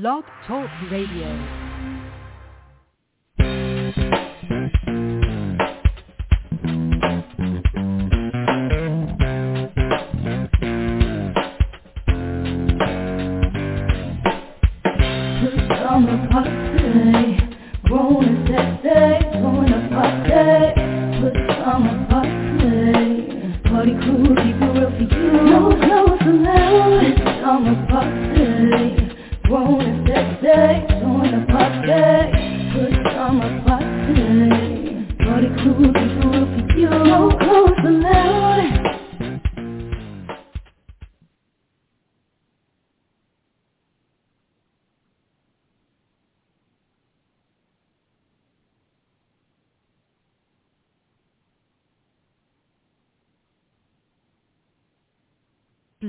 Blog Talk Radio.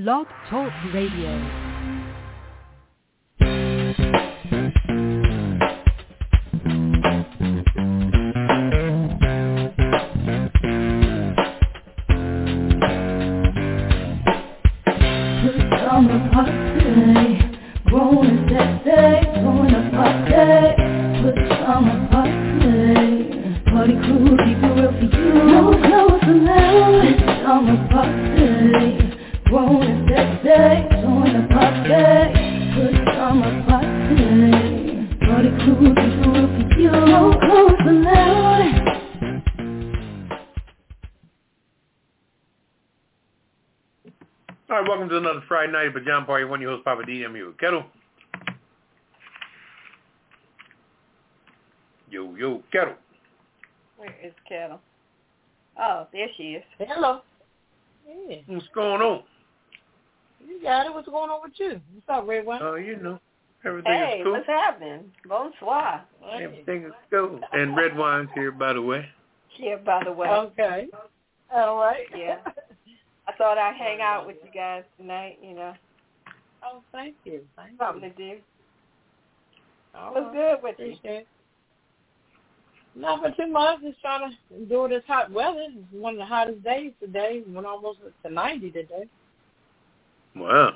Blog Talk Radio. Welcome to another Friday night pajama party. One of your host, Papa D. I'm here with Ketel. Yo, yo, Ketel. Where is Ketel? Oh, there she is. Hello. Yeah, What's going on? you got it. What's going on with you? What's up, Redwine? Oh, you know, everything Hey, is cool. what's happening? Bonsoir. Everything is cool. And red wine's here, by the way. Yeah, by the way. Okay. All right. Yeah. I thought I'd hang out with you guys tonight, you know. Oh, thank you. Thank Something you. to do. All What's right. good with you? Appreciate it. Nothing too much. Just trying to endure this hot weather. It's one of the hottest days today. Went almost to 90 today. Wow.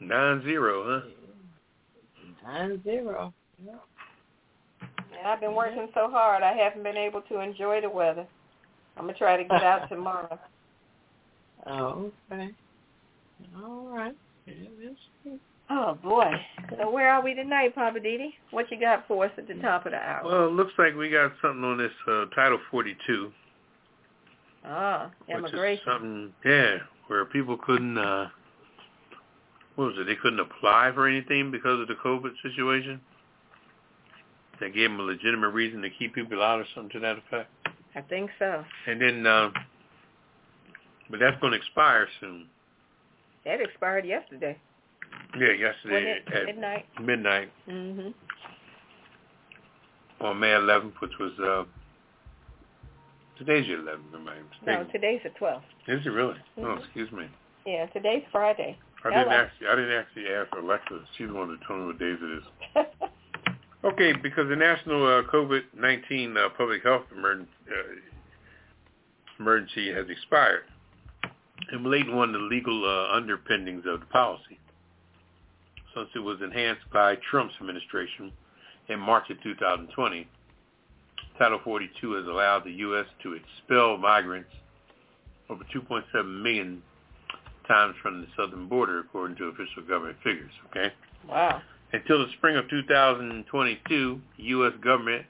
Nine zero, huh? Nine zero. Yeah. And I've been working so hard I haven't been able to enjoy the weather. I'm gonna try to get out tomorrow. Oh, okay. All right. Oh boy. So where are we tonight, Poppa DD? What you got for us at the top of the hour? Well, it looks like we got something on this uh, Title 42. ah, Which immigration. something, yeah, where people couldn't, uh, what was it, they couldn't apply for anything because of the COVID situation? They gave them a legitimate reason to keep people out or something to that effect. I think so. And then, uh, but that's going to expire soon. That expired yesterday. Yeah, yesterday it at midnight? midnight Mhm. on May 11th, which was, uh, today's the 11th, am I No, today's the twelfth. Is it really? Oh, Mhm. excuse me. Yeah, today's Friday. I didn't actually, I didn't actually ask Alexa. She's the one that told me what days it is. Okay, because the national uh, COVID-19 uh, public health emergency, uh, emergency has expired, and relating one of the legal uh, underpinnings of the policy, since it was enhanced by Trump's administration in March of 2020, Title 42 has allowed the U.S. to expel migrants over 2.7 million times from the southern border, according to official government figures. Okay. wow. Until the spring of 2022, the U.S. government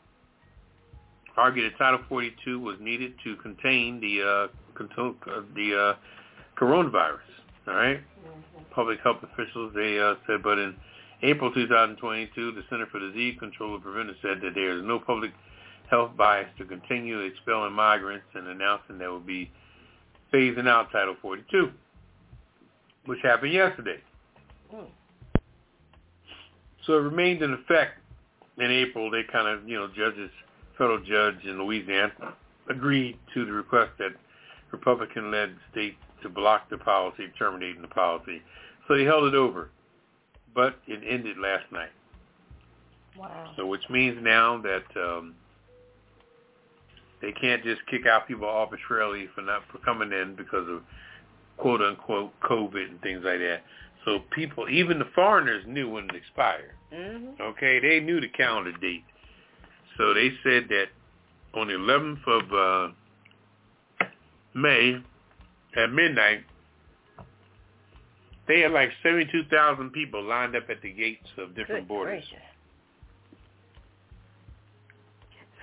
argued that Title 42 was needed to contain the uh, control, uh, the uh, coronavirus. All right, public health officials they uh, said, but in April 2022, the Center for Disease Control and Prevention said that there is no public health bias to continue expelling migrants and announcing that will be phasing out Title 42, which happened yesterday. So it remained in effect in April. They kind of, you know, judges, federal judge in Louisiana agreed to the request that Republican-led state to block the policy, terminating the policy. So they held it over, but it ended last night. Wow. So which means now that um, they can't just kick out people arbitrarily for not for coming in because of quote unquote COVID and things like that. So people, even the foreigners knew when it expired. Mhm. Okay, they knew the calendar date. So they said that on the 11th of uh, May at midnight, they had like 72,000 people lined up at the gates of different Good borders. gracious.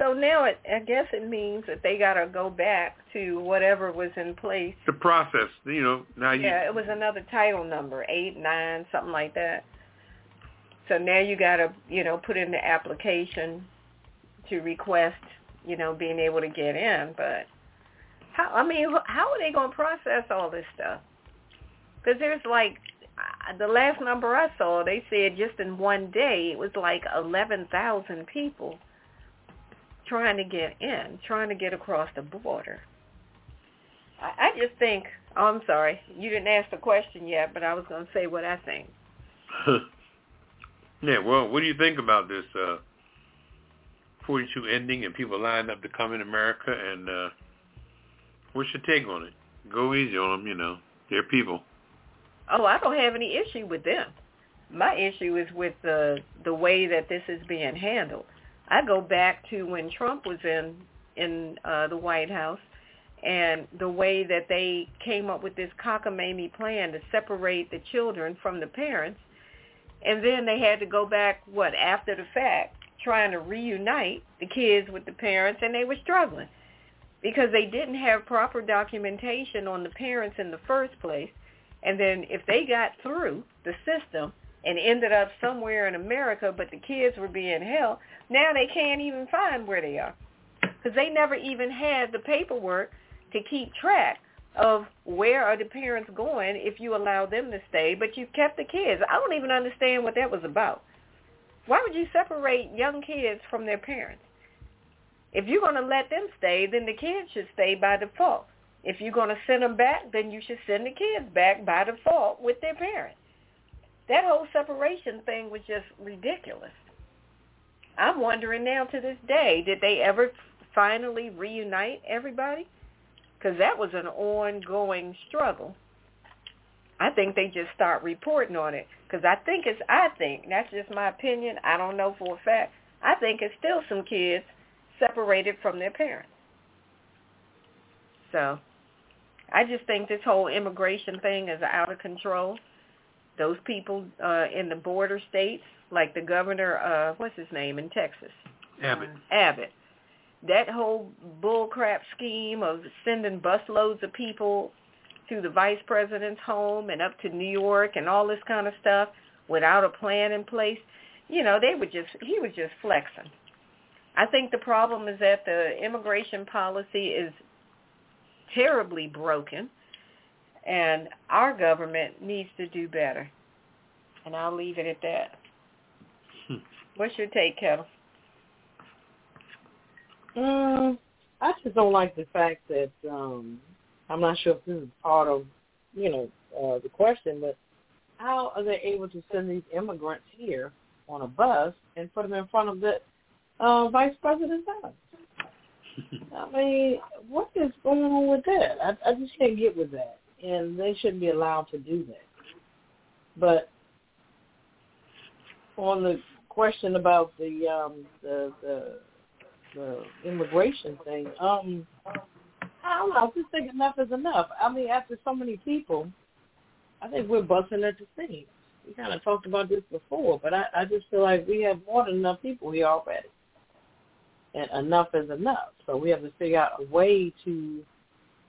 So now it, I guess it means that they got to go back to whatever was in place. The process, you know, now you Yeah, it was another title number, eight, nine, something like that. So now you got to, you know, put in the application to request, you know, being able to get in. But how? I mean, how are they going to process all this stuff? Because there's like the last number I saw, they said just in one day it was like eleven thousand people trying to get in, trying to get across the border. I, I just think. Oh, I'm sorry, you didn't ask the question yet, but I was going to say what I think. yeah, well, what do you think about this uh 42 ending and people lined up to come in America and uh what's your take on it? Go easy on them, you know. They're people. Oh, I don't have any issue with them. My issue is with the the way that this is being handled. I go back to when Trump was in in uh, the White House and the way that they came up with this cockamamie plan to separate the children from the parents, and then they had to go back what after the fact trying to reunite the kids with the parents, and they were struggling because they didn't have proper documentation on the parents in the first place. And then if they got through the system and ended up somewhere in America, but the kids were being held, now they can't even find where they are because they never even had the paperwork to keep track of where are the parents going if you allow them to stay, but you kept the kids. I don't even understand what that was about. Why would you separate young kids from their parents? If you're going to let them stay, then the kids should stay by default. If you're going to send them back, then you should send the kids back by default with their parents. That whole separation thing was just ridiculous. I'm wondering now to this day, did they ever finally reunite everybody? Because that was an ongoing struggle. I think they just start reporting on it because I think it's, I think, that's just my opinion. I don't know for a fact. I think it's still some kids separated from their parents. So I just think this whole immigration thing is out of control. Those people uh, in the border states, like the governor, uh, what's his name in Texas? Abbott. Abbott. That whole bullcrap scheme of sending busloads of people to the vice president's home and up to New York and all this kind of stuff without a plan in place, you know, they were just he was just flexing. I think the problem is that the immigration policy is terribly broken and our government needs to do better. And I'll leave it at that. Hmm. What's your take, Ketel? Mm, I just don't like the fact that um I'm not sure if this is part of, you know, uh, the question, but how are they able to send these immigrants here on a bus and put them in front of the uh, vice president's house? I mean, what is going on with that? I, I just can't get with that, and they shouldn't be allowed to do that. But on the question about the um, the, the the immigration thing, um, I don't know. I just think enough is enough. I mean, after so many people, I think we're busting at the seams. We kind of talked about this before, but I, I just feel like we have more than enough people here already, and enough is enough. So we have to figure out a way to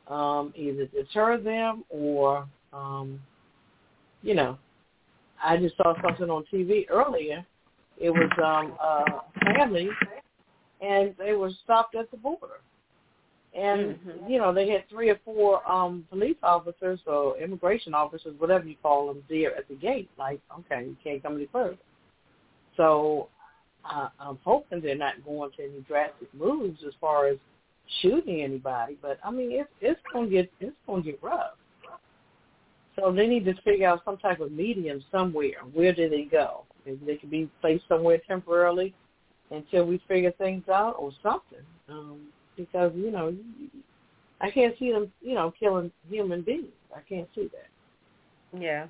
um, either deter them or, um, you know, I just saw something on TV earlier. It was um, a family, and they were stopped at the border and Mhm. you know they had three or four um police officers or immigration officers whatever you call them there at the gate like okay you can't come any further so uh, i'm hoping they're not going to any drastic moves as far as shooting anybody but i mean it's it's to get it's to get rough so they need to figure out some type of medium somewhere where do they go maybe they could be placed somewhere temporarily until we figure things out or something um because you know I can't see them you know killing human beings. I can't see that. Yeah.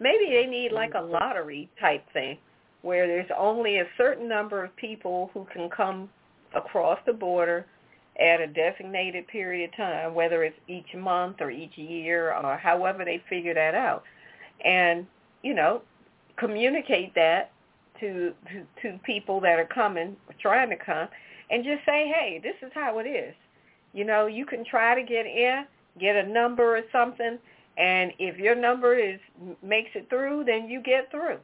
maybe they need like a lottery type thing where there's only a certain number of people who can come across the border at a designated period of time, whether it's each month or each year or however they figure that out. And, you know, communicate that to, to to people that are coming, trying to come, and just say, hey, this is how it is. You know, you can try to get in, get a number or something, and if your number is makes it through, then you get through.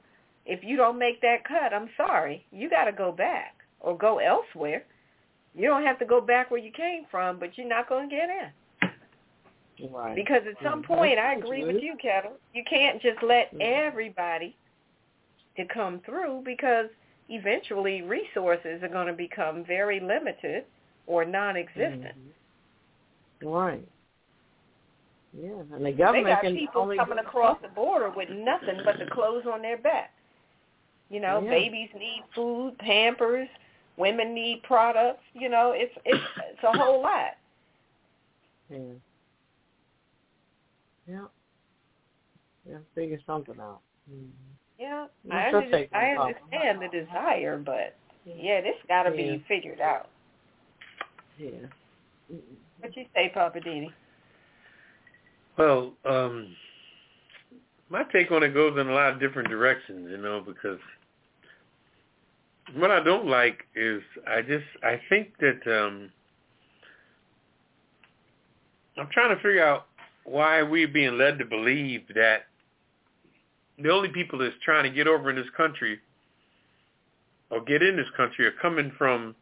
If you don't make that cut, I'm sorry, you got to go back or go elsewhere. You don't have to go back where you came from, but you're not going to get in. Right. Because at some point, I agree with you, Ketel. You can't just let everybody to come through because eventually resources are going to become very limited or non-existent. Mm-hmm. Right. Yeah, and the government they got people coming across the border with nothing but the clothes on their back. You know, Yeah. babies need food, Pampers, women need products. You know, it's it's it's a whole lot. Yeah. Yeah. Yeah, figure something out. Mm-hmm. Yeah, I, your under, I that? understand the desire, but yeah, this got to Yeah. be figured out. Yeah. Mm-mm. What you say, Poppa DD? Well, um, my take on it goes in a lot of different directions, you know, because what I don't like is I just I think that um I'm trying to figure out why we're being led to believe that the only people that's trying to get over in this country or get in this country are coming from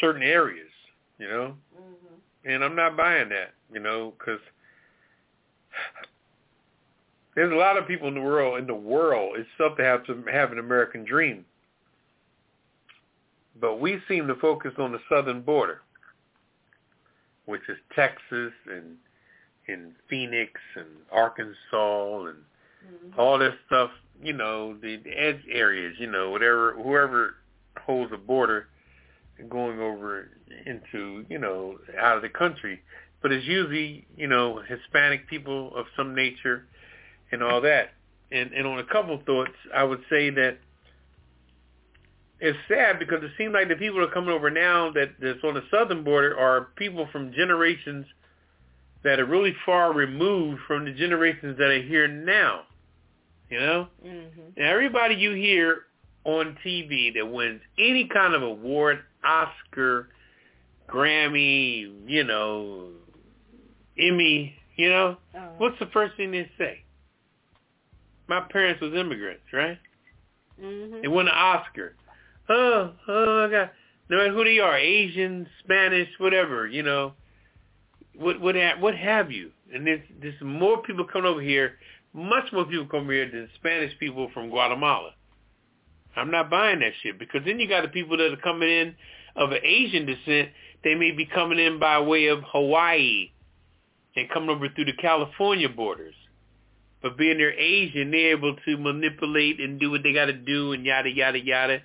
certain areas, you know? Mm-hmm. and I'm not buying that, you know, because there's a lot of people in the world in the world itself that have to have an American dream, but we seem to focus on the southern border, which is Texas and in Phoenix and Arkansas and Mm-hmm. all this stuff, you know, the, the edge areas, you know, whatever, whoever holds a border going over into, you know, out of the country. But it's usually, you know, Hispanic people of some nature and all that. And, and on a couple of thoughts, I would say that it's sad because it seems like the people that are coming over now that that's on the southern border are people from generations that are really far removed from the generations that are here now. You know? Mm-hmm. Now, everybody you hear on TV that wins any kind of award, Oscar, Grammy, you know, Emmy, you know, Uh, what's the first thing they say? My parents was immigrants, right? mm-hmm. They won an Oscar. Oh, oh God. No matter who they are, Asian, Spanish, whatever, you know, what what ha- what have you? And there's there's more people coming over here, much more people come over here than Spanish people from Guatemala. I'm not buying that shit because then you got the people that are coming in of Asian descent. They may be coming in by way of Hawaii and coming over through the California borders. But being they're Asian, they're able to manipulate and do what they got to do and yada, yada, yada.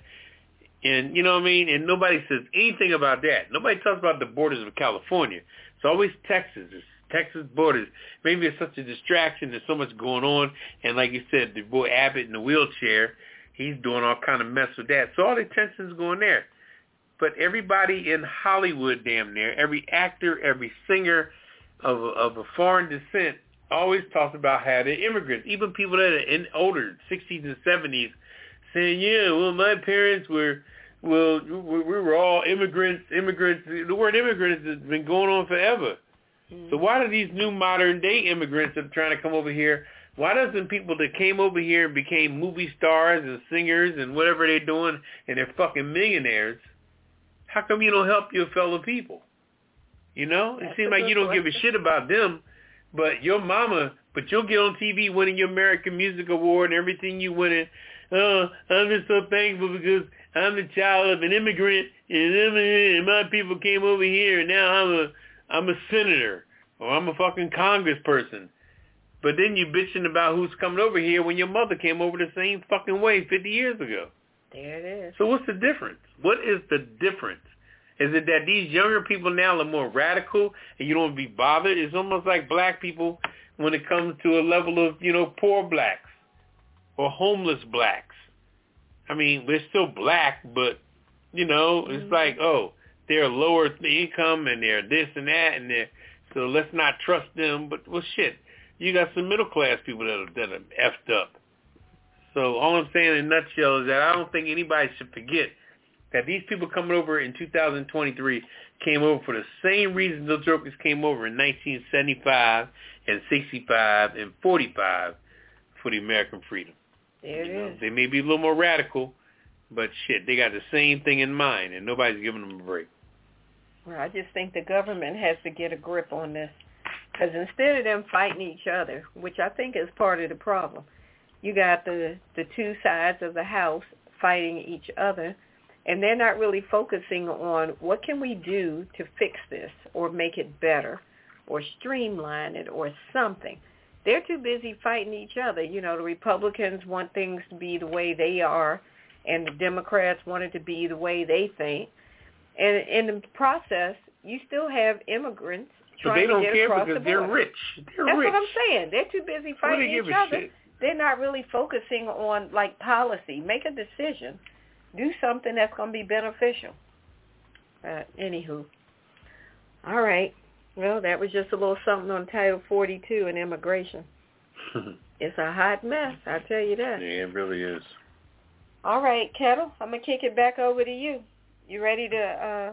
And you know what I mean? And nobody says anything about that. Nobody talks about the borders of California. It's always Texas. It's Texas borders. Maybe it's such a distraction. There's so much going on. And like you said, the boy Abbott in the wheelchair, he's doing all kind of mess with that. So all the attention's going there. But everybody in Hollywood, damn near, every actor, every singer of a, of a foreign descent always talks about how they're immigrants. Even people that are in older, 60s and 70s, saying, yeah, well, my parents were, well, we we were all immigrants, immigrants. The word immigrants has been going on forever. So why do these new modern day immigrants that are trying to come over here, why doesn't people that came over here and became movie stars and singers and whatever they're doing and they're fucking millionaires, how come you don't help your fellow people? You know? It That's seems like you don't give a shit about them, but your mama, but you'll get on TV winning your American Music Award and everything you winning. Oh, I'm just so thankful because I'm the child of an immigrant and, my people came over here and now I'm a I'm a senator or I'm a fucking congressperson. But then you bitching about who's coming over here when your mother came over the same fucking way 50 years ago. There it is. So what's the difference? What is the difference? Is it that these younger people now are more radical and you don't be bothered? It's almost like black people when it comes to a level of, you know, poor blacks. Or homeless blacks. I mean, we're still black, but you know, it's Mhm. like, oh, they're lower income and they're this and that and they're so let's not trust them. But well, shit, you got some middle class people that are that are effed up. So all I'm saying in a nutshell is that I don't think anybody should forget that these people coming over in 2023 came over for the same reason those jokers came over in 1975 and 65 and 45 for the American freedom. There You it know, is. They may be a little more radical, but shit, they got the same thing in mind, and nobody's giving them a break. Well, I just think the government has to get a grip on this. Because instead of them fighting each other, which I think is part of the problem, you got the the two sides of the house fighting each other, and they're not really focusing on what can we do to fix this or make it better or streamline it or something. They're too busy fighting each other. You know, the Republicans want things to be the way they are, and the Democrats want it to be the way they think. And in the process, you still have immigrants But trying they don't to get care across because the they're border. rich. They're rich. That's rich. what I'm saying. They're too busy fighting each other. shit? They're not really focusing on like policy. Make a decision. Do something that's going to be beneficial. Uh, anywho, all right. Well, that was just a little something on Title 42 and immigration. It's a hot mess, I tell you that. yeah, it really is. All right, Ketel, I'm gonna kick it back over to you. You ready to uh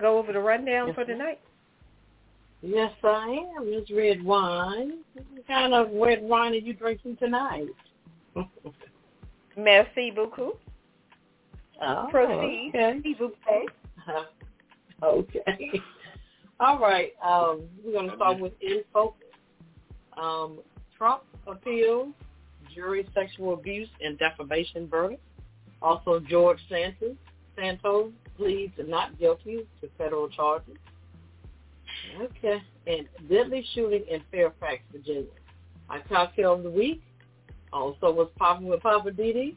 go over the rundown Yes, for tonight? Yes, I am. It's red wine. What kind of red wine are you drinking tonight? Merci beaucoup. oh, Proceed. Okay. S'il vous plaît. okay. All right. Um, we're going to start with in focus. Um, Trump appeals jury sexual abuse and defamation verdict. Also, George Santos Santos pleads not guilty to federal charges. Okay. And deadly shooting in Fairfax, Virginia. Our cocktail of the week. Also, what's popping with Poppa DD.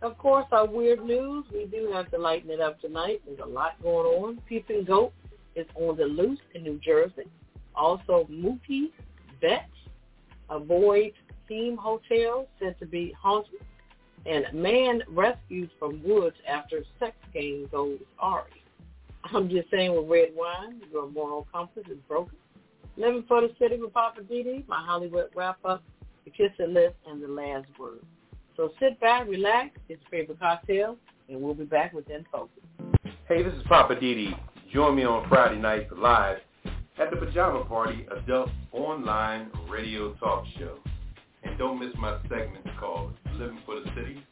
Of course, our weird news. We do have to lighten it up tonight. There's a lot going on. Peeping Goat is on the loose in New Jersey. Also, Mookie Betts avoids theme hotel said to be haunted. And man rescued from woods after sex game goes Ari. I'm just saying with Redwine, your moral compass is broken. Living for the city with Poppa DD, my Hollywood wrap-up, the Kiss It List, and the last word. So sit back, relax, get your favorite cocktail, and we'll be back with In Focus. Hey, this is Poppa DD. Join me on Friday nights live at the Pajama Party Adult Online Radio Talk Show. And don't miss my segment called Living for the City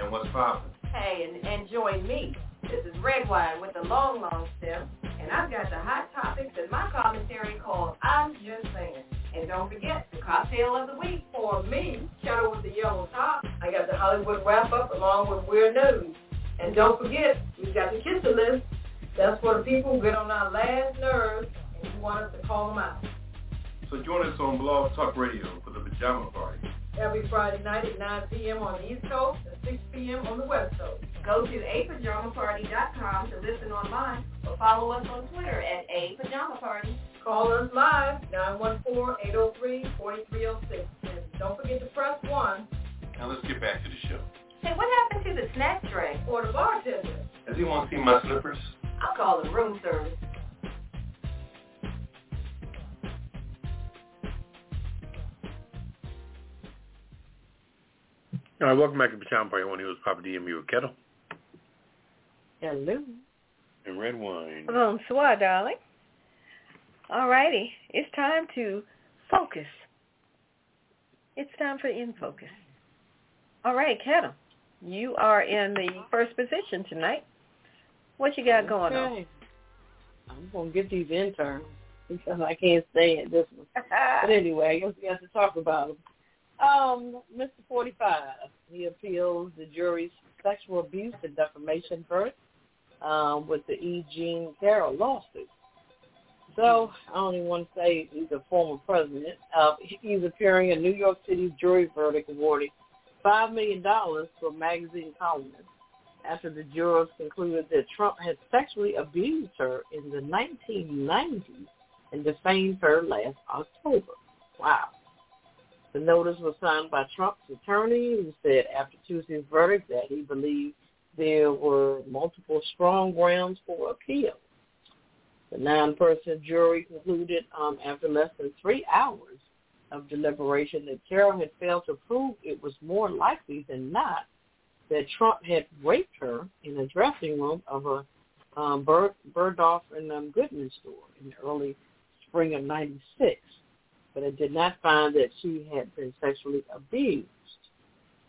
and What's Poppin'. Hey, and, and join me. This is Redwine with the long, long stem, and I've got the hot topics in my commentary called I'm Just Saying. And don't forget the cocktail of the week for me, Ketel with the yellow top. I got the Hollywood wrap up along with Weird News. And don't forget, we've got the Kiss It List. That's for the people who get on our last nerves and you want us to call them out. So join us on Blog Talk Radio for the Pajama Party. Every Friday night at 9 p.m. on the East Coast and 6 p.m. on the West Coast. Go to apajamaparty.com to listen online or follow us on Twitter at apajamaparty. Call us live, 914-803-4306. And don't forget to press 1. Now let's get back to the show. Hey, what happened to the snack tray or the bartender? Does anyone see my slippers? I'll call the room service. All right, welcome back to the Pajama Party. One here was Papa D and me with Ketel Hello. and red wine. Bonsoir, darling. All righty. It's time to focus. It's time for In Focus. All right, Kettle. You are in the first position tonight. What you got going on? I'm going to get these interns because I can't stay at this one. But anyway, I guess we have to talk about him. Um, Mr. 45, he appeals the jury's sexual abuse and defamation verdict um, with the E. Jean Carroll lawsuit. So I don't want to say he's a former president. Uh, he's appearing in New York City's jury verdict awarding $5 million a magazine columnist after the jurors concluded that Trump had sexually abused her in the 1990s and defamed her last October. Wow. The notice was signed by Trump's attorney, who said after Tuesday's verdict that he believed there were multiple strong grounds for appeal. The nine-person jury concluded um, after less than three hours of deliberation that Carroll had failed to prove it was more likely than not that Trump had raped her in a dressing room of a um, Bergdorf and um, Goodman store in the early spring of 96 but it did not find that she had been sexually abused.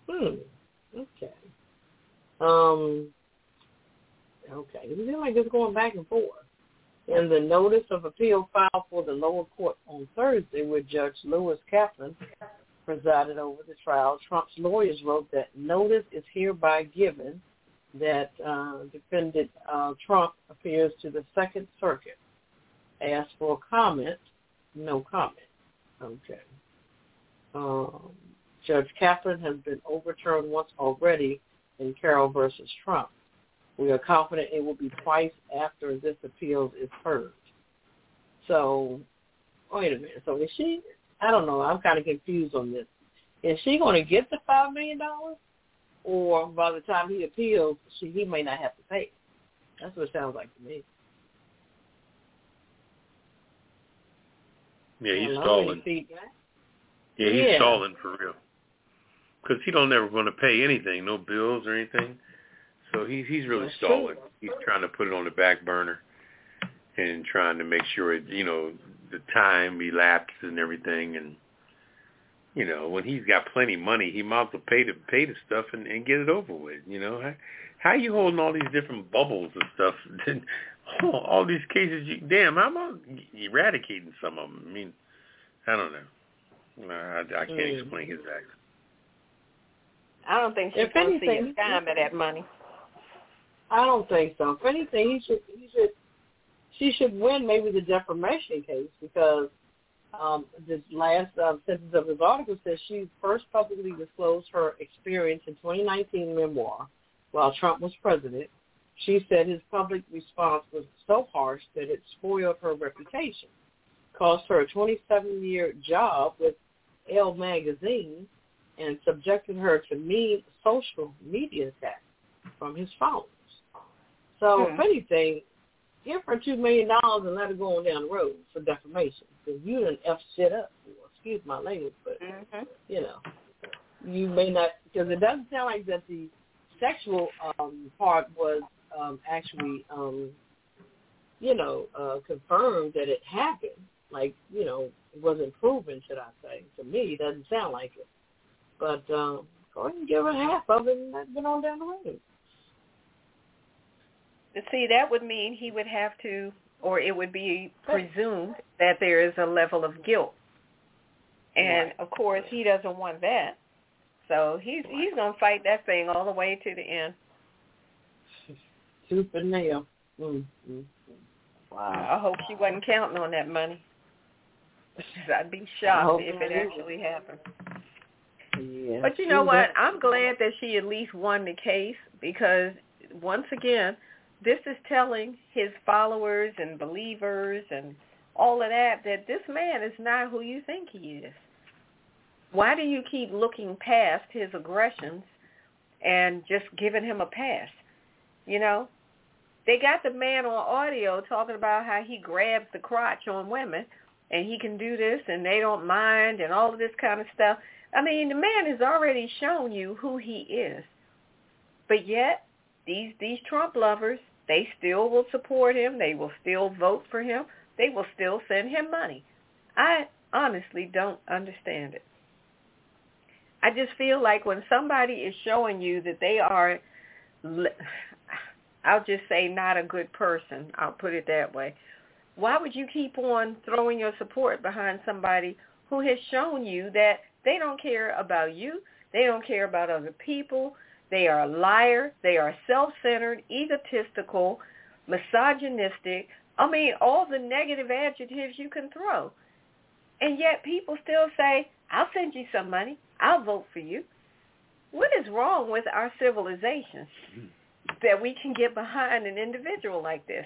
Hmm. Okay. Um. Okay. It seems like it's going back and forth. In the notice of appeal filed for the lower court on Thursday, with Judge Lewis Kaplan presided over the trial, Trump's lawyers wrote that notice is hereby given that uh, defendant uh, Trump appears to the Second Circuit. Asked for comment, no comment. Okay. Um, Judge Kaplan has been overturned once already in Carroll versus Trump. We are confident it will be twice after this appeal is heard. So, wait a minute. So is she? I don't know. I'm kind of confused on this. Is she going to get the five million dollars, or by the time he appeals, she he may not have to pay? That's what it sounds like to me. Yeah, he's stalling. Yeah, he's yeah. stalling for real. Because he don't ever want to pay anything, no bills or anything. So he's he's really That's stalling. True. He's trying to put it on the back burner and trying to make sure it, you know, the time elapses and everything. And you know, when he's got plenty of money, he might as well pay to pay the stuff and, and get it over with. You know, how, how you holding all these different bubbles and stuff? oh, all these cases, you, damn, I'm eradicating some of them. I mean, I don't know. I, I can't mm. explain his acts. I don't think she's going to see his time at that money. I don't think so. If anything, he should he should she should win maybe the defamation case because um, this last uh, sentence of his article says she first publicly disclosed her experience in 2019 memoir while Trump was president she said his public response was so harsh that it spoiled her reputation, cost her a 27-year job with Elle magazine, and subjected her to mean social media attacks from his followers. So, hmm. if anything, give her two million dollars and let her go on down the road for defamation because you didn't f shit up. Excuse my language, but mm-hmm. you know, you may not because it doesn't sound like that the sexual um, part was um, actually, um, you know, uh, confirmed that it happened. Like, you know, it wasn't proven, should I say. To me, it doesn't sound like it. But um, go ahead and give her half of it and let it go on down the road. See, that would mean he would have to, or it would be presumed that there is a level of guilt. And right. of course, he doesn't want that. So he's right. he's gonna fight that thing all the way to the end tooth and nail. Mm-hmm. Wow. I hope she wasn't counting on that money. I'd be shocked if it actually happened. Yeah. But you know what? I'm glad that she at least won the case because once again, this is telling his followers and believers and all of that that this man is not who you think he is. Why do you keep looking past his aggressions and just giving him a pass? You know, they got the man on audio talking about how he grabs the crotch on women and he can do this and they don't mind and all of this kind of stuff. I mean, the man has already shown you who he is. But yet, these these Trump lovers, they still will support him. They will still vote for him. They will still send him money. I honestly don't understand it. I just feel like when somebody is showing you that they are I'll just say not a good person. I'll put it that way. Why would you keep on throwing your support behind somebody who has shown you that they don't care about you, they don't care about other people, they are a liar, they are self-centered, egotistical, misogynistic, I mean all the negative adjectives you can throw. And yet people still say, I'll send you some money. I'll vote for you. What is wrong with our civilization? Mm-hmm. that we can get behind an individual like this.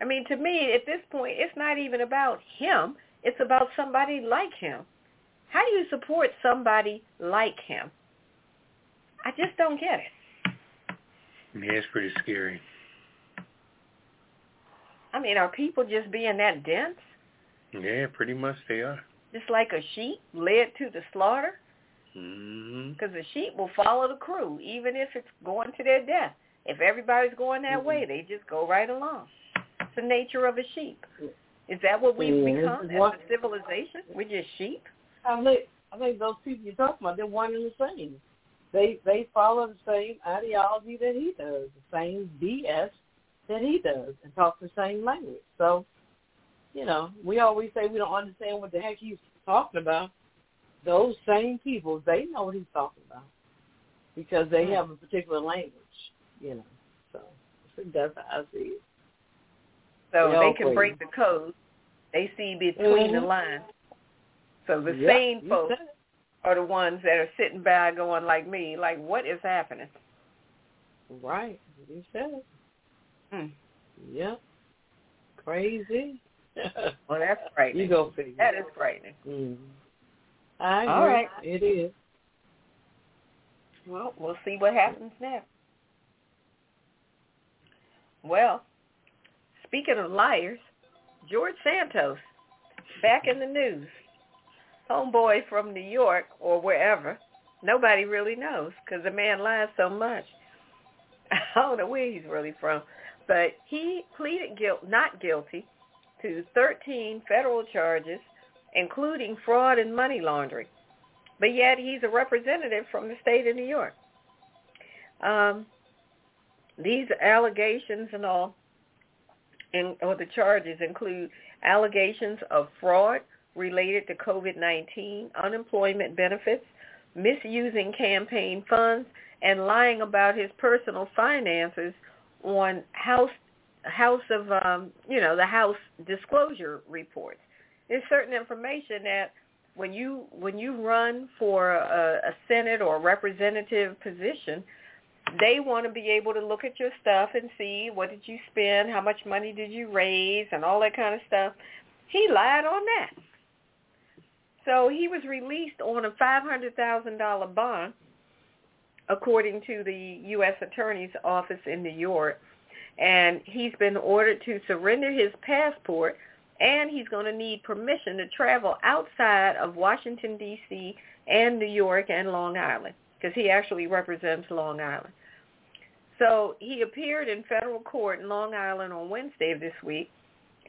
I mean, to me, at this point, it's not even about him. It's about somebody like him. How do you support somebody like him? I just don't get it. Yeah, it's pretty scary. I mean, are people just being that dense? Yeah, pretty much they are. Just like a sheep led to the slaughter? Mm-hmm. Because the sheep will follow the crew, even if it's going to their death. If everybody's going that Mm-hmm. way, they just go right along. It's the nature of a sheep. Is that what we've Yeah, become as what- a civilization? We're just sheep? I think I think those people you're talking about, they're one and the same. They they follow the same ideology that he does, the same BS that he does, and talk the same language. So, you know, we always say we don't understand what the heck he's talking about. Those same people, they know what he's talking about because they have a particular language, you know. So that's how I see it. So They they can break the code. They see between the Mhm. lines. So the Yep, you folks. Are the ones that are sitting by going like me, like, what is happening? Right, you said it. Hmm. Yep, crazy. Well, that's frightening. You go figure. That is frightening. Mm. I All agree. right. It is. Well, we'll see what happens next. Well, speaking of liars, George Santos back in the news. Homeboy from New York or wherever. Nobody really knows because the man lies so much. I don't know where he's really from, but he pleaded guilt, not guilty, to 13 federal charges, including fraud and money laundering. But yet he's a representative from the state of New York. Um, these allegations and all, in, or the charges include allegations of fraud related to COVID-19, unemployment benefits, misusing campaign funds, and lying about his personal finances on House House of um, you know the House disclosure reports. There's certain information that when you when you run for a, a Senate or representative position, they want to be able to look at your stuff and see what did you spend, how much money did you raise, and all that kind of stuff. He lied on that. So he was released on a $500,000 bond, according to the U.S. Attorney's Office in New York. And he's been ordered to surrender his passport, and he's going to need permission to travel outside of Washington, D.C. and New York and Long Island, because he actually represents Long Island. So he appeared in federal court in Long Island on Wednesday of this week,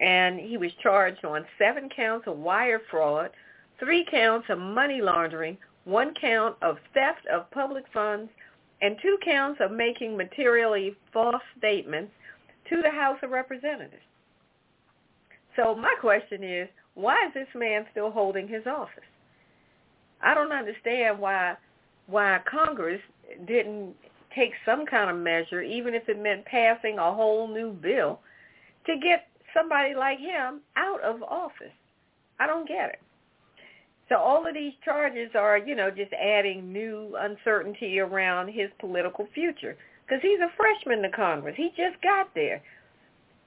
and he was charged on seven counts of wire fraud, three counts of money laundering, one count of theft of public funds, and two counts of making materially false statements to the House of Representatives. So my question is, why is this man still holding his office? I don't understand why why Congress didn't take some kind of measure, even if it meant passing a whole new bill, to get somebody like him out of office. I don't get it. So all of these charges are, you know, just adding new uncertainty around his political future because he's a freshman to Congress. He just got there.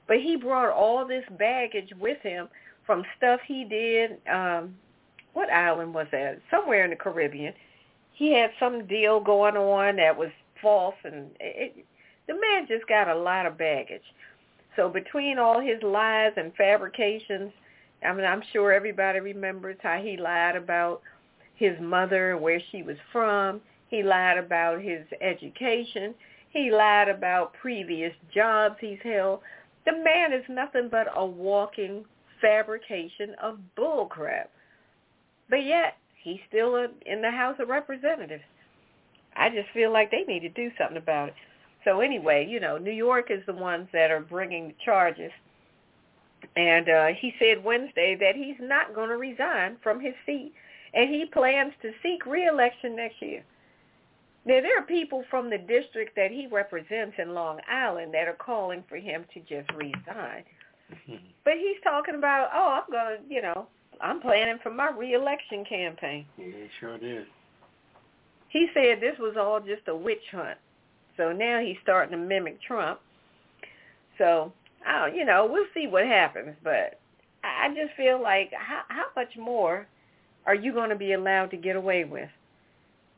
But he brought all this baggage with him from stuff he did. Um, what island was that? Somewhere in the Caribbean. He had some deal going on that was false, and it, the man just got a lot of baggage. So between all his lies and fabrications, I mean, I'm sure everybody remembers how he lied about his mother, where she was from. He lied about his education. He lied about previous jobs he's held. The man is nothing but a walking fabrication of bullcrap. But yet, he's still in the House of Representatives. I just feel like they need to do something about it. So anyway, you know, New York is the ones that are bringing the charges. And uh, he said Wednesday that he's not going to resign from his seat, and he plans to seek reelection next year. Now, there are people from the district that he represents in Long Island that are calling for him to just resign. But he's talking about, oh, I'm going to, you know, I'm planning for my reelection campaign. Yeah, he sure did. He said this was all just a witch hunt. So now he's starting to mimic Trump. So, Don't, you know, we'll see what happens. But I I just feel like how, how much more are you going to be allowed to get away with?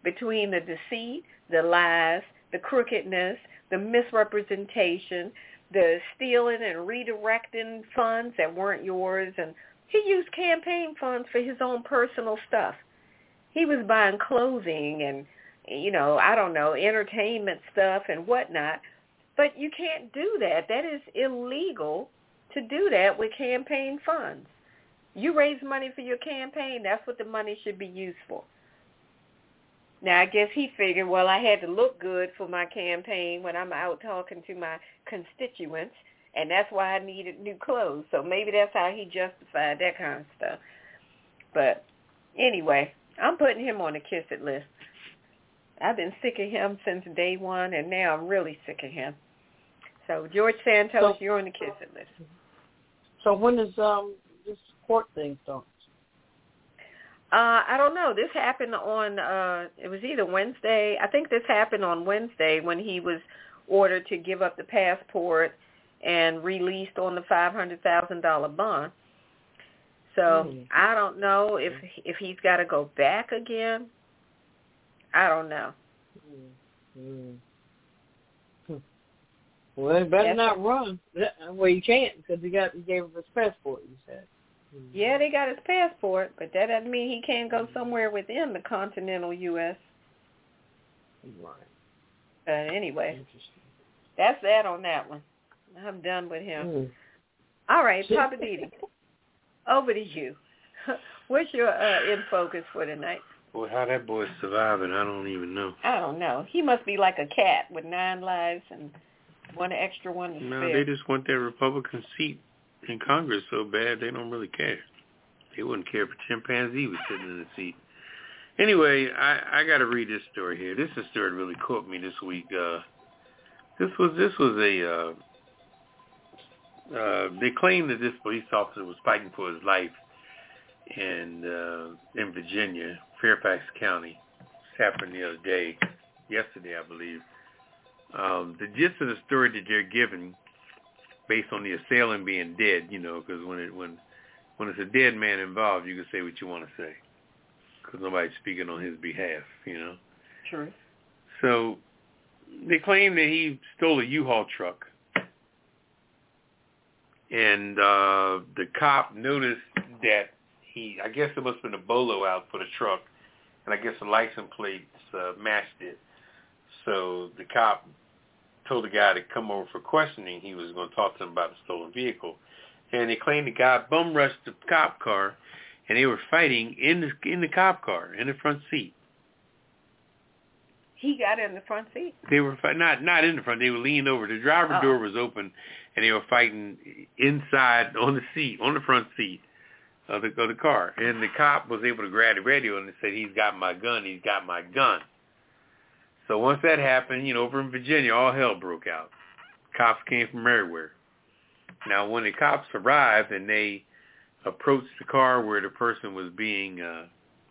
Between the deceit, the lies, the crookedness, the misrepresentation, the stealing and redirecting funds that weren't yours, and he used campaign funds for his own personal stuff. He was buying clothing and, you know, I don't know, entertainment stuff and whatnot. But you can't do that. That is illegal to do that with campaign funds. You raise money for your campaign, that's what the money should be used for. Now, I guess he figured, well, I had to look good for my campaign when I'm out talking to my constituents, and that's why I needed new clothes. So maybe that's how he justified that kind of stuff. But anyway, I'm putting him on the kiss it list. I've been sick of him since day one, and now I'm really sick of him. So George Santos, so, you're on the kiss it list. So when does um this court thing start? Uh, I don't know. This happened on uh it was either Wednesday. I think this happened on Wednesday when he was ordered to give up the passport and released on the five hundred thousand dollar bond. So mm. I don't know if if he's got to go back again. I don't know. Mm. Well, he better That's not run. Well, you can't because he got he gave him his passport. You said. Yeah, they got his passport, but that doesn't mean he can't go somewhere within the continental U.S. Right. Uh, anyway, that's that on that one. I'm done with him. Mm. All right, Poppa DD, over to you. What's your uh, in focus for tonight? Boy, how that boy's surviving, I don't even know. I don't know. He must be like a cat with nine lives and one extra one to no, spare. they just want their Republican seat in Congress so bad they don't really care. They wouldn't care if a chimpanzee was sitting in the seat. Anyway, I I got to read this story here. This is story that really caught me this week. Uh, this was this was a uh, uh, they claim that this police officer was fighting for his life in uh, in Virginia, Fairfax County. This happened the other day, yesterday I believe. Um, the gist of the story that they're giving based on the assailant being dead, you know, because when it when when it's a dead man involved, you can say what you want to say because nobody's speaking on his behalf, you know. Sure. So they claim that he stole a U-Haul truck, and uh the cop noticed that he, I guess it must have been a bolo out for the truck, and I guess the license plates uh, matched it. So the cop told the guy to come over for questioning. He was going to talk to him about the stolen vehicle. And they claimed the guy bum rushed the cop car, and they were fighting in the in the cop car in the front seat. He got in the front seat. They were not not in the front. They were leaned over. The driver oh. door was open, and they were fighting inside on the seat on the front seat of the of the car. And the cop was able to grab the radio and said, "He's got my gun. He's got my gun." So once that happened, you know, over in Virginia, all hell broke out. Cops came from everywhere. Now, when the cops arrived and they approached the car where the person was being, uh,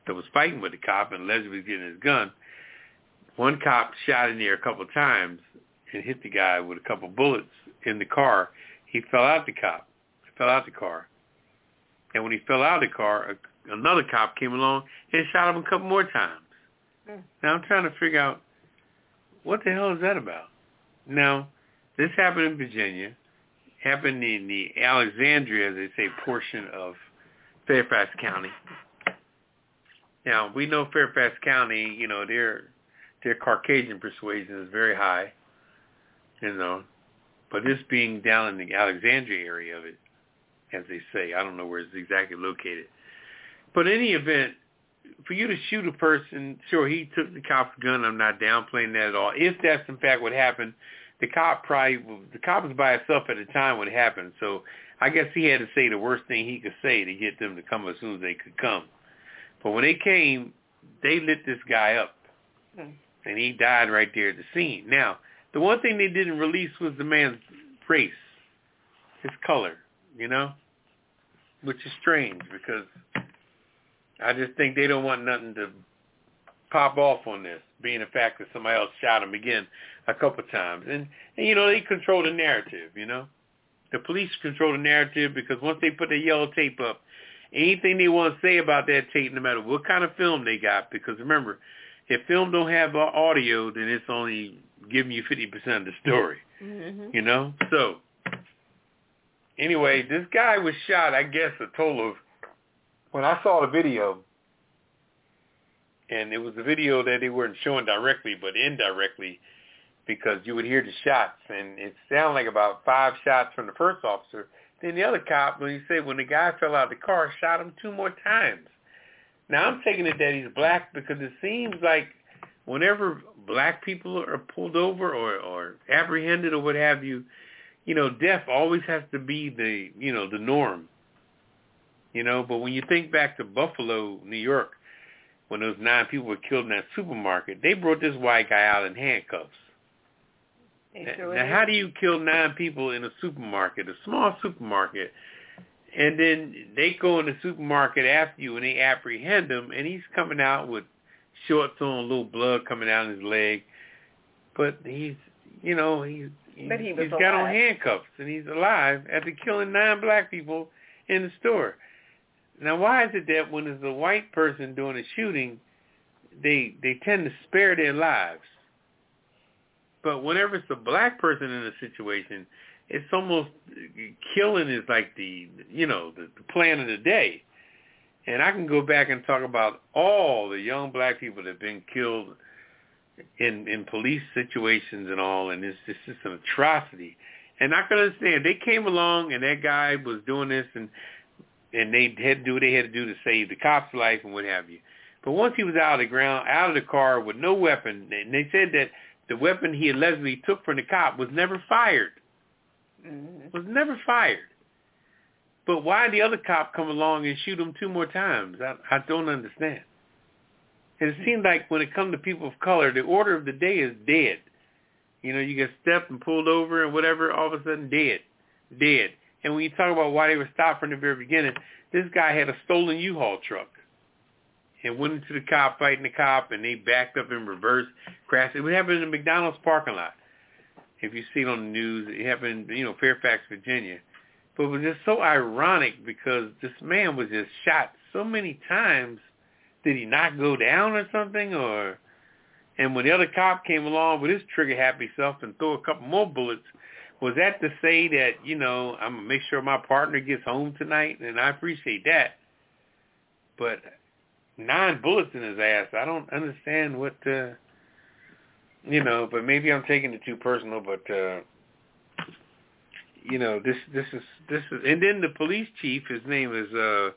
that was fighting with the cop and allegedly was getting his gun, one cop shot in there a couple of times and hit the guy with a couple of bullets in the car. He fell out the cop, fell out the car. And when he fell out of the car, another cop came along and shot him a couple more times. Mm. Now I'm trying to figure out what the hell is that about? Now, this happened in Virginia, happened in the Alexandria, as they say, portion of Fairfax County. Now, we know Fairfax County, you know, their their Caucasian persuasion is very high, you know, but this being down in the Alexandria area of it, as they say, I don't know where it's exactly located. But in any event, for you to shoot a person, sure, he took the cop's gun. I'm not downplaying that at all. If that's in fact what happened, the cop probably the cop was by himself at the time when it happened. So I guess he had to say the worst thing he could say to get them to come as soon as they could come. But when they came, they lit this guy up, hmm. and he died right there at the scene. Now, the one thing they didn't release was the man's race, his color, you know, which is strange because I just think they don't want nothing to pop off on this, being the fact that somebody else shot him again a couple of times. And, and you know, they control the narrative, you know. The police control the narrative because once they put the yellow tape up anything they want to say about that tape, no matter what kind of film they got. Because remember, if film don't have audio, then it's only giving you 50% of the story. Mm-hmm. You know? So, anyway, this guy was shot, I guess, a total of, when I saw the video, and it was a video that they weren't showing directly, but indirectly, because you would hear the shots, and it sounded like about five shots from the first officer. Then the other cop, when he said when the guy fell out of the car, shot him two more times. Now I'm taking it that he's black because it seems like whenever black people are pulled over or, or apprehended or what have you, you know, death always has to be the, you know, the norm. You know, but when you think back to Buffalo, New York, when those nine people were killed in that supermarket, they brought this white guy out in handcuffs. Sure now, how do you kill nine people in a supermarket, a small supermarket, and then they go in the supermarket after you and they apprehend him, and he's coming out with shorts on, a little blood coming down his leg, but he's, you know, he's But he was he's got on handcuffs and he's alive after killing nine black people in the store. Now, why is it that when it's a white person doing a shooting, they they tend to spare their lives, but whenever it's a black person in a situation, it's almost killing is like the you know the, the plan of the day. And I can go back and talk about all the young black people that have been killed in in police situations and all, and it's just an atrocity. And I can understand they came along and that guy was doing this and and they had to do what they had to do to save the cop's life and what have you. But once he was out of the ground, out of the car with no weapon, and they said that the weapon he allegedly took from the cop was never fired. Mhm. Was never fired. But why did the other cop come along and shoot him two more times? I, I don't understand. And it seems like when it comes to people of color, the order of the day is dead. You know, you get stepped and pulled over and whatever, all of a sudden dead. Dead. And when you talk about why they were stopped from the very beginning, this guy had a stolen U-Haul truck and went into the cop, fighting the cop, and they backed up in reverse, crashed. It happened in the McDonald's parking lot. If you see it on the news, it happened, you know, Fairfax, Virginia. But it was just so ironic because this man was just shot so many times. Did he not go down or something? Or and when the other cop came along with his trigger happy self and threw a couple more bullets, was that to say that you know I'm gonna make sure my partner gets home tonight? And I appreciate that. But nine bullets in his ass, I don't understand what. uh you know, but maybe I'm taking it too personal, but uh you know, this this is this is and then the police chief, his name is uh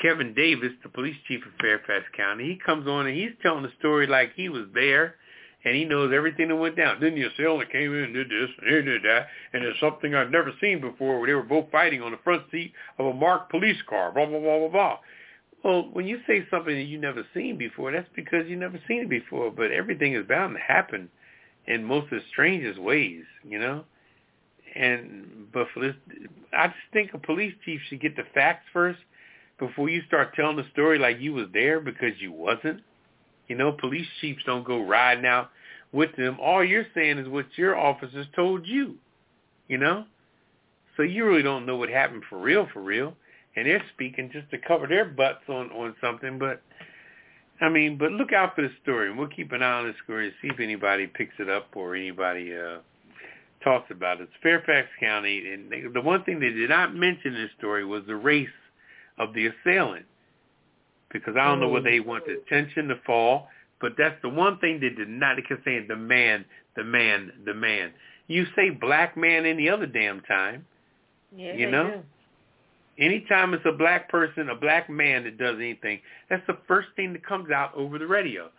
Kevin Davis, the police chief of Fairfax County. He comes on and he's telling the story like he was there and he knows everything that went down. Then the assailant came in and did this and he did that and it's something I've never seen before where they were both fighting on the front seat of a marked police car, blah blah blah blah blah. Well, when you say something that you've never seen before, that's because you've never seen it before. But everything is bound to happen in most of the strangest ways, you know. And but for this, I just think a police chief should get the facts first before you start telling the story like you was there because you wasn't. You know, police chiefs don't go riding out with them. All you're saying is what your officers told you. You know, so you really don't know what happened for real, for real and they're speaking just to cover their butts on on something. But I mean, but look out for the story, and we'll keep an eye on the story to see if anybody picks it up or anybody uh talks about it. It's Fairfax County, and they, the one thing they did not mention in this story was the race of the assailant, because I don't know whether oh. they want the attention to fall. But that's the one thing they did not. They kept saying the man, the man, the man. You say black man any other damn time. Yeah, You know? do. Anytime it's a black person, a black man that does anything, that's the first thing that comes out over the radio.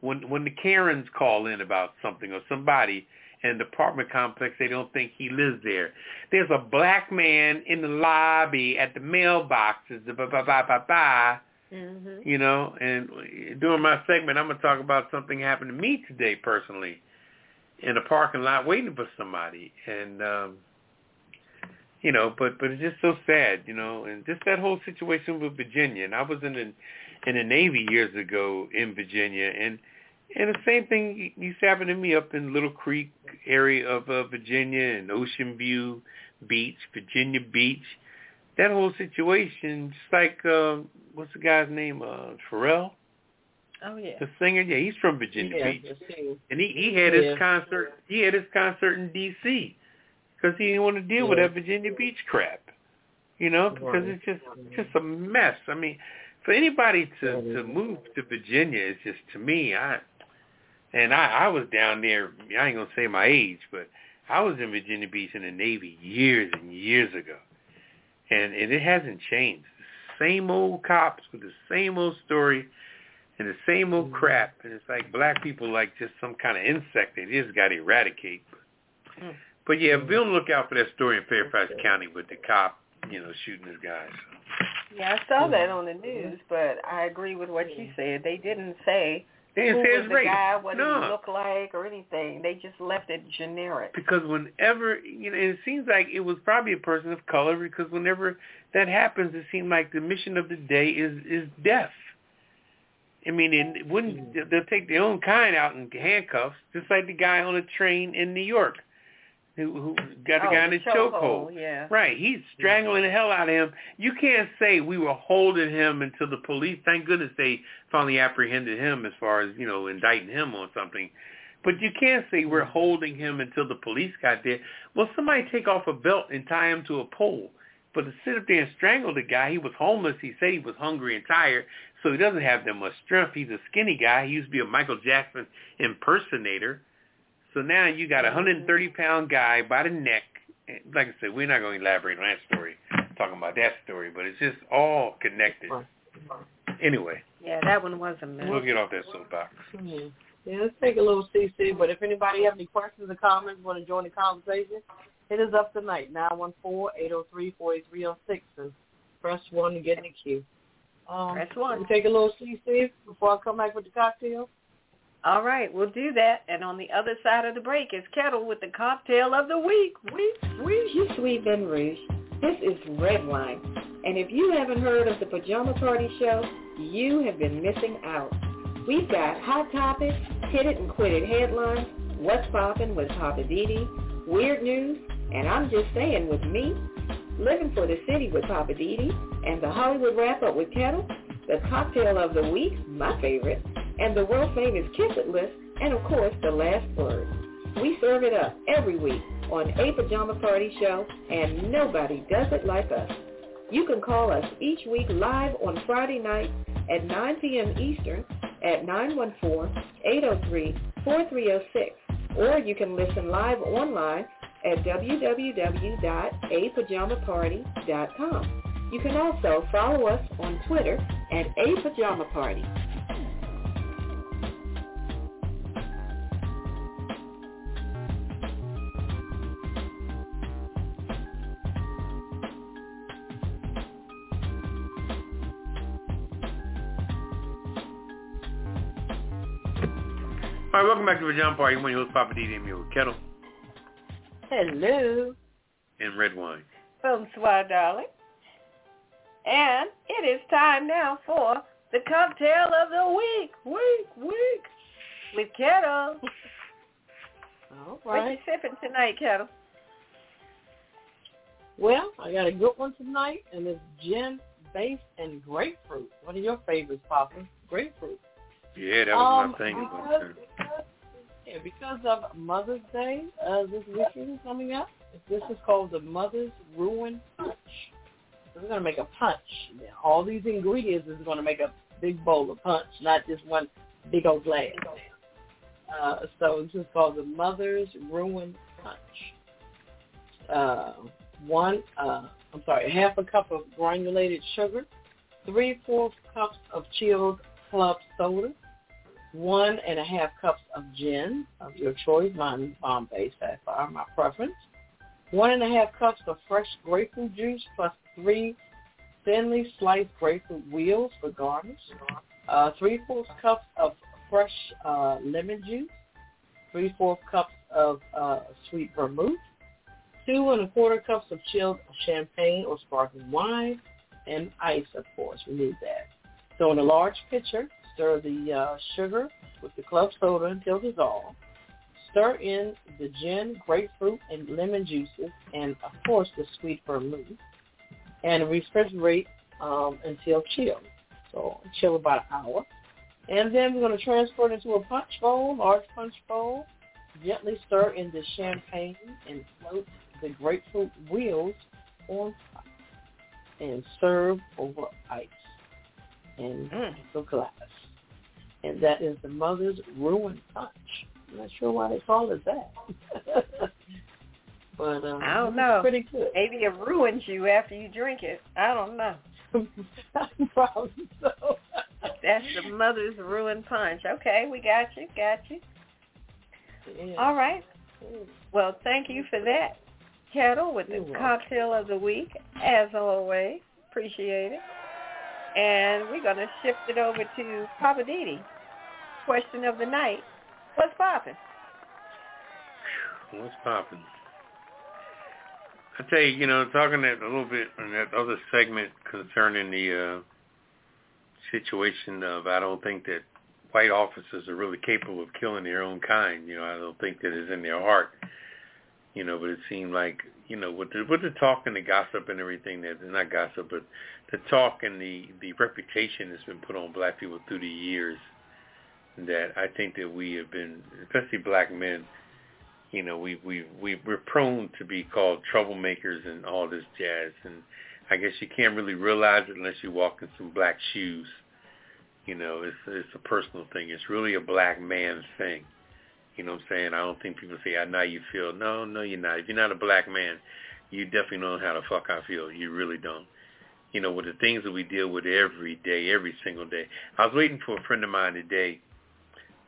When when the Karens call in about something or somebody in the apartment complex, they don't think he lives there. There's a black man in the lobby at the mailboxes, ba ba ba ba ba. Mhm. You know, and during my segment, I'm gonna talk about something happened to me today personally, in a parking lot waiting for somebody, and um you know, but but it's just so sad, you know, and just that whole situation with Virginia. And I was in the in the Navy years ago in Virginia, and and the same thing used to happen to me up in Little Creek area of uh, Virginia and Ocean View Beach, Virginia Beach. That whole situation, just like uh, what's the guy's name? Uh, Pharrell. Oh yeah. The singer, yeah, he's from Virginia Yeah, Beach, and he he had Yeah. his concert. He had his concert in D.C. because he didn't want to deal with that Virginia Beach crap. You know, because Right. it's just just a mess. I mean, for anybody to Yeah, to move to Virginia is just to me. I and I I was down there. I ain't gonna say my age, but I was in Virginia Beach in the Navy years and years ago, and, and it hasn't changed. The same old cops with the same old story and the same old Mhm. crap, and it's like black people like just some kind of insect they just got to eradicate. Mm. But yeah, be on the lookout for that story in Fairfax County with the cop, you know, shooting his guy. Yeah, I saw that on the news, but I agree with what you said. They didn't say They who didn't say was his the race. guy, what no. he looked like, or anything. They just left it generic. because whenever you know it seems like it was probably a person of color because whenever that happens it seems like the mission of the day is is death i mean it wouldn't mm-hmm. they'll take their own kind out in handcuffs just like the guy on the train in new york who, who got the oh, guy in the chokehold Yeah. Right, he's strangling the hell out of him. You can't say we were holding him until the police. Thank goodness they finally apprehended him as far as you know indicting him on something. But you can't say we're mm-hmm. holding him until the police got there. Well, somebody take off a belt and tie him to a pole. But to sit up there and strangle the guy, he was homeless. He said he was hungry and tired, so he doesn't have that much strength. He's a skinny guy. He used to be a Michael Jackson impersonator. So now you got a 130 pound guy by the neck. Like I said, we're not going to elaborate on that story, talking about that story, but it's just all connected. Anyway, Yeah, that one was a mess. we'll get off that soapbox. Yeah. yeah, let's take a little CC. But if anybody have any questions or comments, want to join the conversation, hit us up tonight, 914-803-4306, and press 1 to get in the queue. Um, Press one. We take a little CC before I come back with the cocktail. All right, we'll do that. And on the other side of the break is Ketel with the cocktail of the week. Week, week. You sweet Ben Rouge. This is Redwine. And if you haven't heard of the Pajama Party Show, you have been missing out. We've got hot topics, hit it and quit it headlines, what's poppin' with Poppa DD, weird news, and I'm just saying with me, living for the city with Poppa DD, and the Hollywood wrap up with Ketel, the cocktail of the week, my favorite, and the world famous Kiss It list, and of course the last word. We serve it up every week on A Pajama Party Show, and nobody does it like us. You can call us each week live on Friday night at 9 p.m. Eastern at 914-803-4306, or you can listen live online at www.apajamaparty.com. You can also follow us on Twitter at A Pajama Party. All right, welcome back to the John Party. When you host Poppa D and me with Ketel Hello. and Redwine. Bonsoir, darling. And it is time now for the cocktail of the week. Week, week. With Ketel. All What you sipping tonight, Ketel? Well, I got a good one tonight, and it's gin, base, and grapefruit. What are your favorites, Papa? Grapefruit. Yeah, that was Um, my thing. Yeah, because of Mother's Day uh, this weekend coming up, this is called the Mother's Ruin Punch. So we're going to make a punch. Now, all these ingredients is going to make a big bowl of punch, not just one big old glass. Uh, so this is called the Mother's Ruin Punch. Uh, one, uh, I'm sorry, half a cup of granulated sugar, three-fourths cups of chilled club soda, one and a half cups of gin of your choice, mine Bombay Sapphire, my preference, one and a half cups of fresh grapefruit juice plus three thinly sliced grapefruit wheels for garnish, uh, three-fourths cups of fresh uh, lemon juice, three-fourths cups of uh, sweet vermouth, two and a quarter cups of chilled champagne or sparkling wine, and ice, of course. We need that. So in a large pitcher, stir the uh, sugar with the club soda until dissolved. Stir in the gin, grapefruit, and lemon juices, and of course the sweet vermouth. and refrigerate um, until chilled. So chill about an hour. And then we're going to transfer it into a punch bowl, large punch bowl. Gently stir in the champagne and float the grapefruit wheels on top. And serve over ice in Mm. glass. And that is the mother's ruin punch. I'm not sure why they call it that. but um, I don't know. pretty good. Maybe it ruins you after you drink it. I don't know. Probably so. That's the mother's ruin punch. Okay, we got you, got you. Yeah. All right. Well, thank you for that, Ketel, with the cocktail of the week, as always. Appreciate it. And we're going to shift it over to Poppa DD. Question of the night. What's popping? What's popping? I tell you, you know, talking that a little bit in that other segment concerning the uh, situation of I don't think that white officers are really capable of killing their own kind. You know, I don't think that is in their heart. You know, but it seemed like you know with the with the talk and the gossip and everything that not gossip, but the talk and the the reputation that's been put on black people through the years. That I think that we have been, especially black men, you know, we we we we're prone to be called troublemakers and all this jazz, and I guess you can't really realize it unless you walk in some black shoes. You know, it's it's a personal thing. It's really a black man thing. You know what I'm saying? I don't think people say, I know you feel. No, no, you're not. If you're not a black man, you definitely know how the fuck I feel. You really don't. You know, with the things that we deal with every day, every single day. I was waiting for a friend of mine today.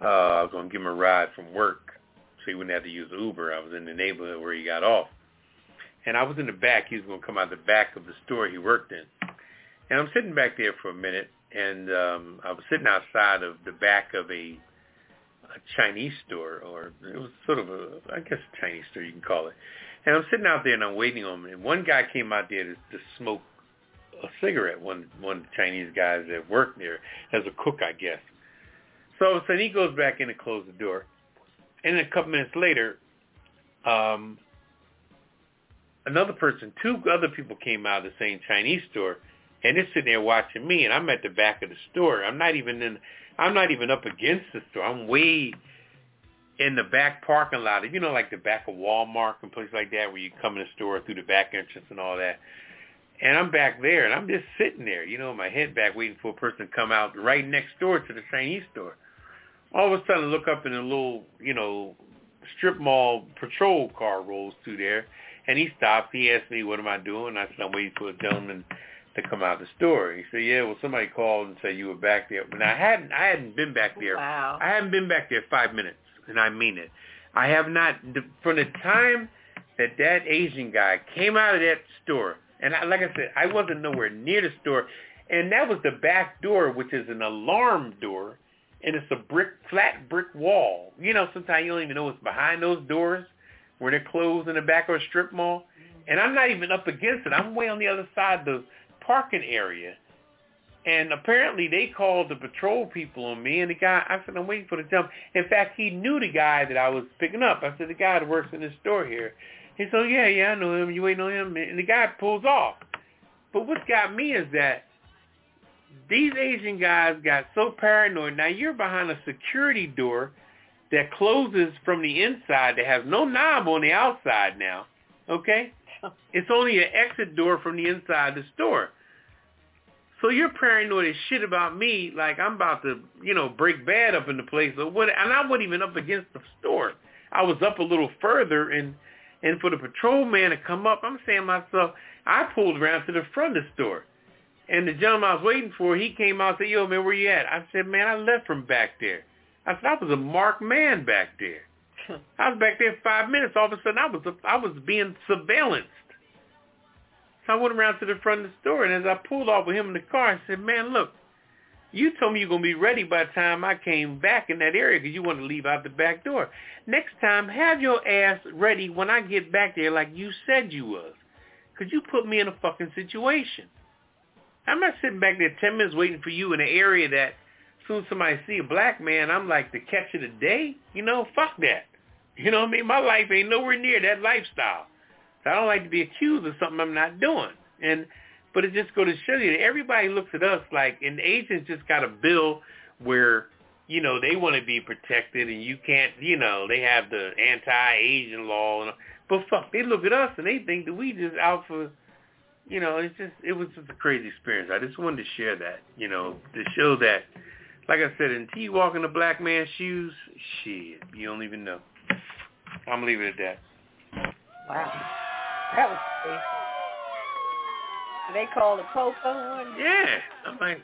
Uh, I was going to give him a ride from work so he wouldn't have to use Uber. I was in the neighborhood where he got off. And I was in the back. He was going to come out the back of the store he worked in. And I'm sitting back there for a minute, and um, I was sitting outside of the back of a a Chinese store, or it was sort of a, I guess a Chinese store you can call it. And I'm sitting out there and I'm waiting on him. And one guy came out there to, to smoke a cigarette. One one of the Chinese guys that worked there as a cook, I guess. So so he goes back in and closes the door. And then a couple minutes later, um, another person, two other people came out of the same Chinese store, and they're sitting there watching me, and I'm at the back of the store. I'm not even in. I'm not even up against the store. I'm way in the back parking lot. You know, like the back of Walmart and places like that, where you come in the store through the back entrance and all that. And I'm back there, and I'm just sitting there, you know, my head back, waiting for a person to come out right next door to the Chinese store. All of a sudden, I look up, and a little, you know, strip mall patrol car rolls through there, and he stops. He asked me, "What am I doing?" I said, "I'm waiting for a gentleman to come out of the store." He said, "Yeah, well, somebody called and said you were back there." But I hadn't. I hadn't been back oh, there. Wow. I hadn't been back there five minutes, and I mean it. I have not. From the time that that Asian guy came out of that store, and I, like I said, I wasn't nowhere near the store, and that was the back door, which is an alarm door, and it's a brick, flat brick wall. You know, sometimes you don't even know what's behind those doors, where they're closed in the back of a strip mall. And I'm not even up against it. I'm way on the other side of the parking area. And apparently they called the patrol people on me, and the guy, I said, I'm waiting for the jump. In fact, he knew the guy that I was picking up. I said, the guy that works in this store here. He said, oh, yeah, yeah, I know him. You waiting on him? And the guy pulls off. But what got me is that these Asian guys got so paranoid. Now you're behind a security door that closes from the inside that has no knob on the outside now. Okay? It's only an exit door from the inside of the store. So you're paranoid as shit about me, like I'm about to, you know, break bad up in the place or what and I wasn't even up against the store. I was up a little further and and for the patrolman to come up, I'm saying to myself, I pulled around to the front of the store. And the gentleman I was waiting for, he came out and said, yo, man, where you at? I said, man, I left from back there. I said, I was a marked man back there. I was back there five minutes. All of a sudden, I was I was being surveillanced. So I went around to the front of the store, and as I pulled off with him in the car, I said, man, look, you told me you're going to be ready by the time I came back in that area because you wanted to leave out the back door. Next time, have your ass ready when I get back there like you said you was. Because you put me in a fucking situation. I'm not sitting back there 10 minutes waiting for you in an area that soon somebody see a black man, I'm like the catch of the day. You know, fuck that. You know what I mean? My life ain't nowhere near that lifestyle. So I don't like to be accused of something I'm not doing. And But it just go to show you that everybody looks at us like, and the Asians just got a bill where, you know, they want to be protected, and you can't, you know, they have the anti-Asian law, and but fuck, they look at us and they think that we just out for, you know, it's just it was just a crazy experience. I just wanted to share that, you know, to show that, like I said, until you walk in a black man's shoes, shit, you don't even know. I'm gonna it at that. Wow, that was crazy. They call the popo one. Yeah, I'm like,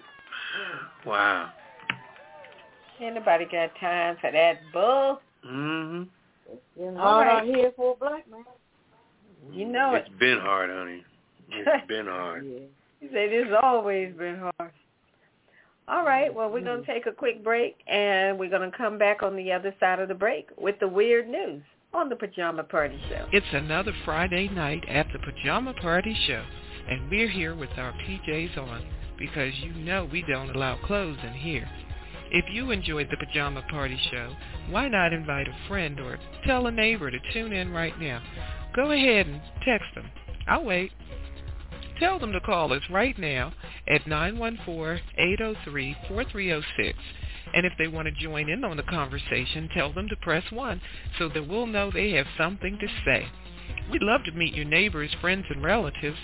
wow. Ain't nobody got time for that bull. Mm-hmm. It's All hard right. out here for a black man. You know it. It's been hard, honey. It's been hard. Yeah. He said it's always been hard. All right, well, we're going to take a quick break, and we're going to come back on the other side of the break with the weird news on the Pajama Party Show. It's another Friday night at the Pajama Party Show, and we're here with our PJs on because you know we don't allow clothes in here. If you enjoyed the Pajama Party Show, why not invite a friend or tell a neighbor to tune in right now? Go ahead and text them. I'll wait. Tell them to call us right now at 914-803-4306. And if they want to join in on the conversation, tell them to press 1 so that we'll know they have something to say. We'd love to meet your neighbors, friends, and relatives,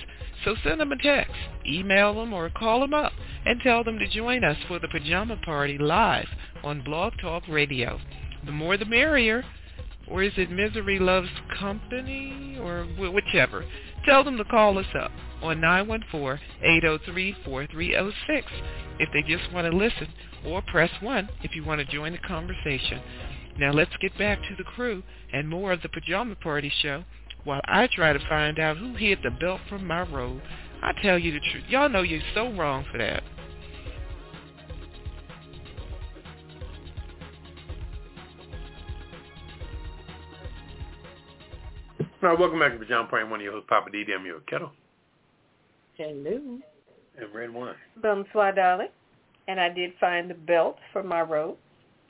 so send them a text, email them, or call them up and tell them to join us for the Pajama Party live on Blog Talk Radio. The more the merrier. Or is it Misery Loves Company? Or whichever. Tell them to call us up on 914-803-4306 if they just want to listen, or press 1 if you want to join the conversation. Now let's get back to the crew and more of the Pajama Party show while I try to find out who hid the belt from my robe. I tell you the truth. Y'all know you're so wrong for that. All right, welcome back to Pajama Party. I'm one of your hosts, Poppa D. I'm your Ketel Hello. And Redwine. Bonsoir, darling. And I did find the belt for my robe.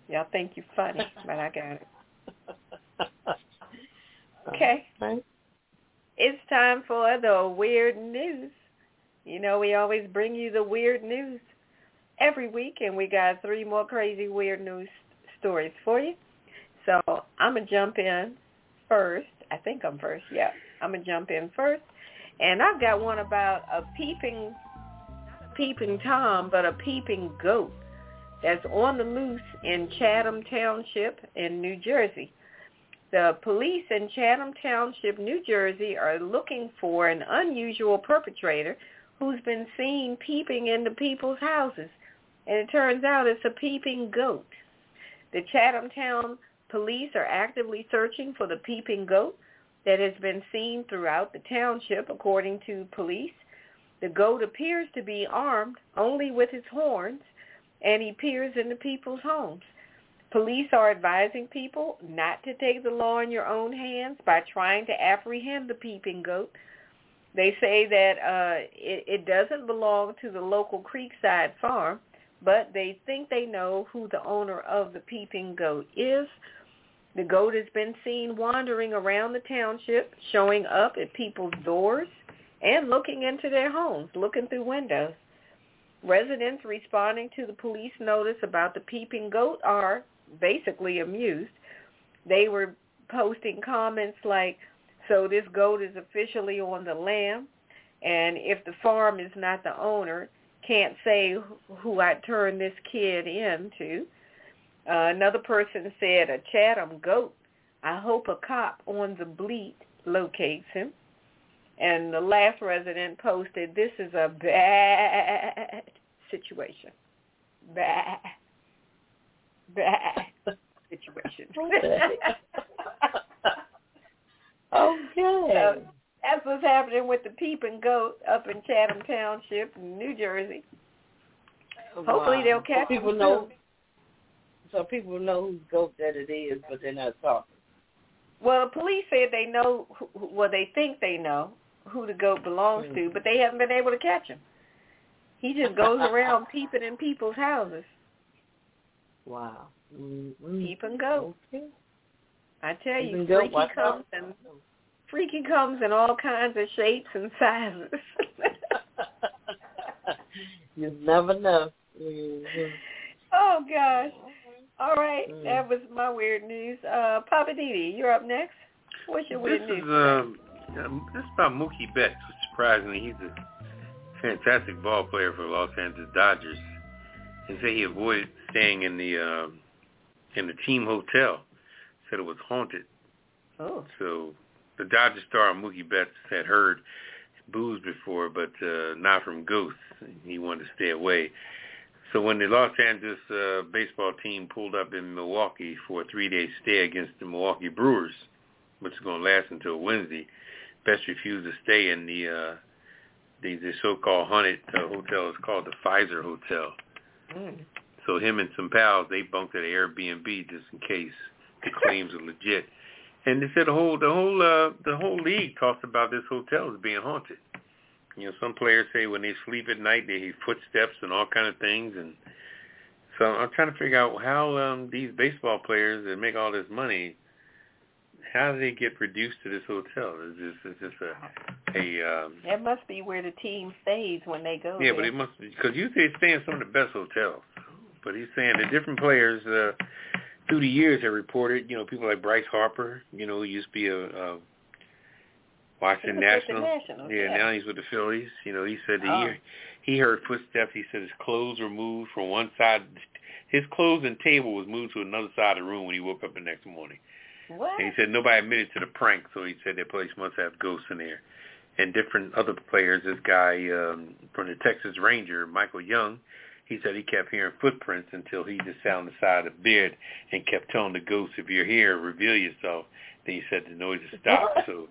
Y'all think you're funny, but I got it. Okay. Right. It's time for the weird news. You know, we always bring you the weird news every week, and we got three more crazy weird news stories for you. So I'm going to jump in first. I think I'm first. Yeah, I'm going to jump in first. And I've got one about a peeping, peeping Tom, but a peeping goat that's on the loose in Chatham Township in New Jersey. The police in Chatham Township, New Jersey are looking for an unusual perpetrator who's been seen peeping into people's houses. And it turns out it's a peeping goat. The Chatham Town police are actively searching for the peeping goat that has been seen throughout the township, according to police. The goat appears to be armed only with his horns, and he peers into people's homes. Police are advising people not to take the law in your own hands by trying to apprehend the peeping goat. They say that uh, it, it doesn't belong to the local Creekside farm, but they think they know who the owner of the peeping goat is. The goat has been seen wandering around the township, showing up at people's doors and looking into their homes, looking through windows. Residents responding to the police notice about the peeping goat are basically amused. They were posting comments like, so this goat is officially on the lam, and if the farm is not the owner, can't say who I turned this kid into. Uh, another person said, a Chatham goat. I hope a cop on the bleat locates him. And the last resident posted, this is a bad situation. Bad. Bad situation. Okay. So that's what's happening with the peeping goat up in Chatham Township, New Jersey. Oh, Hopefully they'll catch so people know. So people know whose goat that it is, but they're not talking. Well, the police said they know, well, they think they know who the goat belongs to, but they haven't been able to catch him. He just goes around peeping in people's houses. Wow. Mm-hmm. Peeping goat. Okay. I tell you, Peeping goat, freaky watch comes out. and freaky comes in all kinds of shapes and sizes. You never know. Mm-hmm. Oh gosh. All right, Mm. that was my weird news. Uh, Poppa DD, you're up next. What's your weird This news? is um, um, this about Mookie Betts. Surprisingly, he's a fantastic ball player for the Los Angeles Dodgers. He said he avoided staying in the um, in the team hotel. Said it was haunted. oh, So the Dodger star Mookie Betts had heard booze before, but uh, not from ghosts. He wanted to stay away. So when the Los Angeles uh, baseball team pulled up in Milwaukee for a three-day stay against the Milwaukee Brewers, which is going to last until Wednesday, Betts refused to stay in the uh, the, the so-called haunted uh, hotel. It's called the Pfister Hotel. mm. So him and some pals, they bunked at an Airbnb just in case the claims are legit. And they said the whole the whole uh, the whole league talks about this hotel as being haunted. You know, some players say when they sleep at night they hear footsteps and all kind of things. And so I'm trying to figure out how um, these baseball players that make all this money, how do they get reduced to this hotel? Is this is this a a um, that must be where the team stays when they go. yeah, there. but it must because usually they stay in some of the best hotels. But he's saying the different players uh, through the years have reported. You know, people like Bryce Harper. You know, who used to be a, a Washington was National. Yeah, yeah. now he's with the Phillies. You know, he said that Oh. he he heard footsteps. He said his clothes were moved from one side. His clothes and table was moved to another side of the room when he woke up the next morning. What? And he said nobody admitted to the prank, so he said their place must have ghosts in there. And different other players, this guy um, from the Texas Ranger, Michael Young, he said he kept hearing footprints until he just sat on the side of the bed and kept telling the ghost, if you're here, reveal yourself. Then he said the noises stopped. So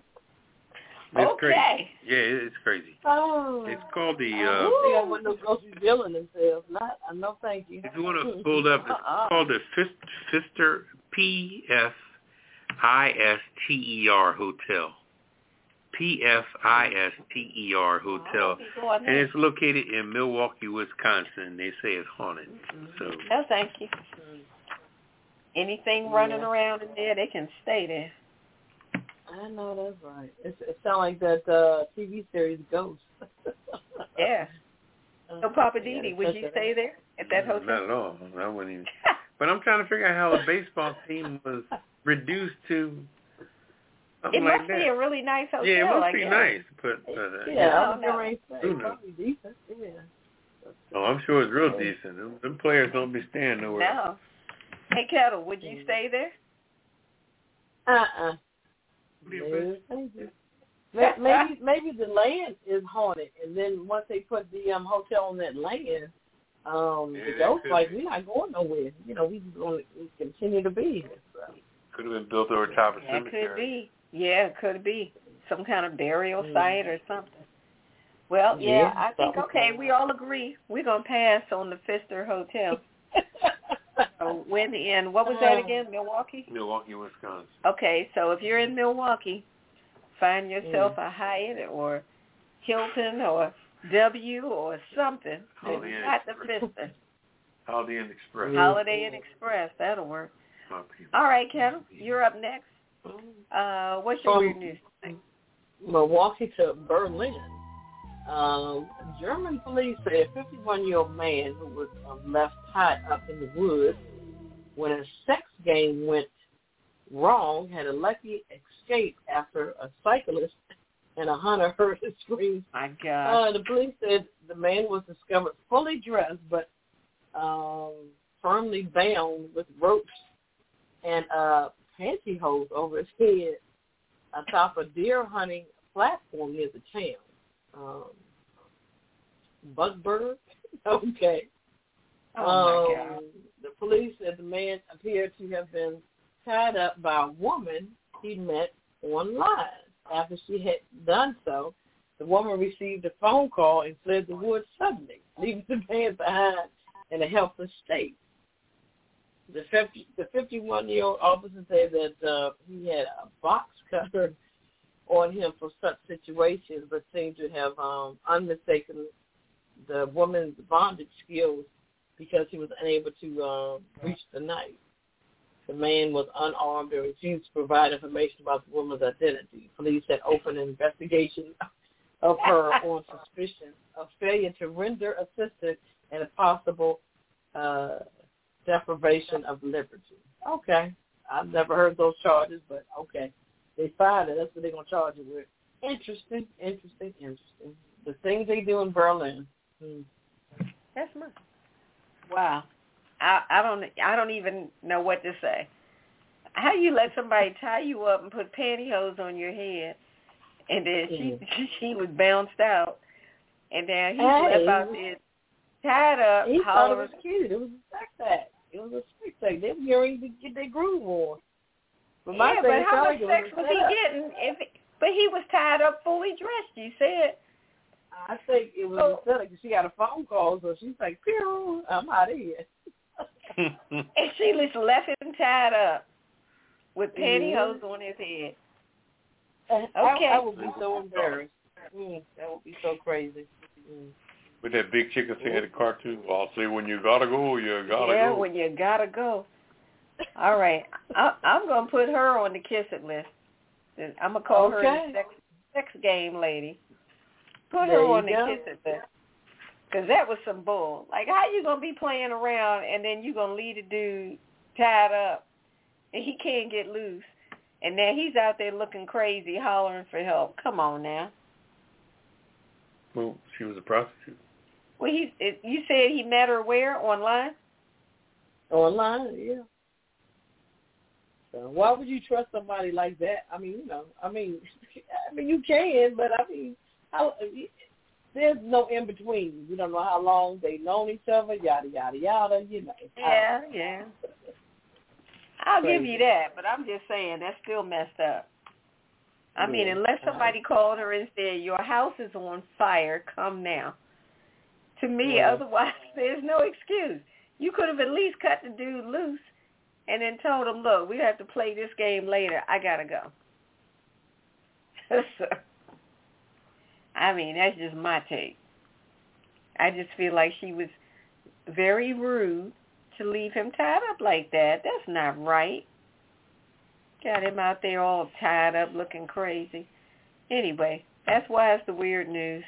it's okay. crazy. Yeah, it's crazy. Oh. It's called the, I uh, don't think I want no ghosts revealing themselves. Not, no, thank you. if you want to hold up, it's Uh-uh. called the Fist, Fister, P-F-I-S-T-E-R Hotel. P-F-I-S-T-E-R Hotel. I'll be going And it's located in Milwaukee, Wisconsin. They say it's haunted. So No, thank you. Anything running Yeah. around in there, they can stay there. I know that's right. It's, it sounds like that uh, TV series Ghost. Yeah. Uh, So, Papa I Didi, would you stay there at that hotel? not at all. I wouldn't even. But I'm trying to figure out how a baseball team was reduced to it something must like be a really nice hotel. yeah, it must I be guess. nice, but uh, Yeah, Yeah. I was getting ready to say, Who probably decent. Yeah. Oh, I'm sure it's real decent. Them, them players don't be staying nowhere. No. Hey, Ketel, would you stay there? Uh-uh. What do you No, thank you. May- Maybe maybe the land is haunted, and then once they put the um hotel on that land, um, Yeah, the that ghost like we're not going nowhere. You know, we just going to continue to be here. So. Could have been built over top of That cemetery. could be. Yeah, it could be some kind of burial Mm. site or something. Well, yeah, Yeah, I think okay, we all agree we're gonna pass on the Pfister Hotel. So when in what was that Um, again? Milwaukee. Milwaukee, Wisconsin. Okay, so if you're in Milwaukee, find yourself Mm. a Hyatt or Hilton or W or something. Holiday Inn Not the Express. Holiday Inn Express. Holiday Inn Express. That'll work. My people. All right, Ketel, you're up next. Uh, what's your Um, weird news? Milwaukee to Berlin. Um, German police say a 51-year-old man who was um, left tied up in the woods when a sex game went wrong had a lucky escape after a cyclist and a hunter heard his screams. My God. Uh, the police said the man was discovered fully dressed but um, firmly bound with ropes and uh, pantyhose over his head atop a deer hunting platform near the town. Um, Buckburg? Okay. oh my Um, God. The police said the man appeared to have been tied up by a woman he met online. After she had done so, the woman received a phone call and fled the woods suddenly, leaving the man behind in a helpless state. The 50, the 51-year-old officer said that uh, he had a box cutter on him for such situations, but seemed to have um, unmistaken the woman's bondage skills because he was unable to uh, reach the knife. The man was unarmed and refused to provide information about the woman's identity. Police had opened an investigation of her on suspicion of failure to render assistance and a possible uh, deprivation of liberty. Okay. I've never heard those charges, but okay. They find it. That's what they're going to charge you with. Interesting, interesting, interesting. The things they do in Berlin. Hmm. That's my. Wow. I I don't I don't even know what to say. How you let somebody tie you up and put pantyhose on your head, and then she she was bounced out, and then he hey. left out there tied up. He thought it was cute. It was a sex act. It was a sex act. They were getting to get their groove on. But my yeah, thing but is, how much sex was he setup. getting? If but he was tied up, fully dressed. You said. I think it was Oh. a setup 'cause she got a phone call, so she's like, "Pew, I'm out of here." And she just left him tied up with pantyhose on his head. Okay. I, I would be so embarrassed. Mm, that would be so crazy. Mm. With that big chicken said the cartoon, well, I'll say when you gotta go, you gotta yeah, go. when you gotta go. All right, I, I'm gonna put her on the kiss it list. I'm gonna call her the sex, sex game lady. Put There her you on the go. kiss it list. Cause that was some bull. Like, how you gonna be playing around and then you gonna leave a dude tied up, and he can't get loose, and now he's out there looking crazy, hollering for help. Come on now. Well, she was a prostitute. Well, he it, you said he met her where online? Online, yeah. So why would you trust somebody like that? I mean, you know, I mean, I mean, you can, but I mean, how, there's no in between. You don't know how long they known each other, yada yada yada. You know. Yeah, yeah. I'll give you that, but I'm just saying that's still messed up. I mean, unless somebody called her and said your house is on fire, come now. To me, Yeah. otherwise there's no excuse. You could have at least cut the dude loose and then told him, "Look, we have to play this game later. I gotta go." so, I mean, that's just my take. I just feel like she was very rude to leave him tied up like that. That's not right. Got him out there all tied up looking crazy. Anyway, that's why it's the weird news.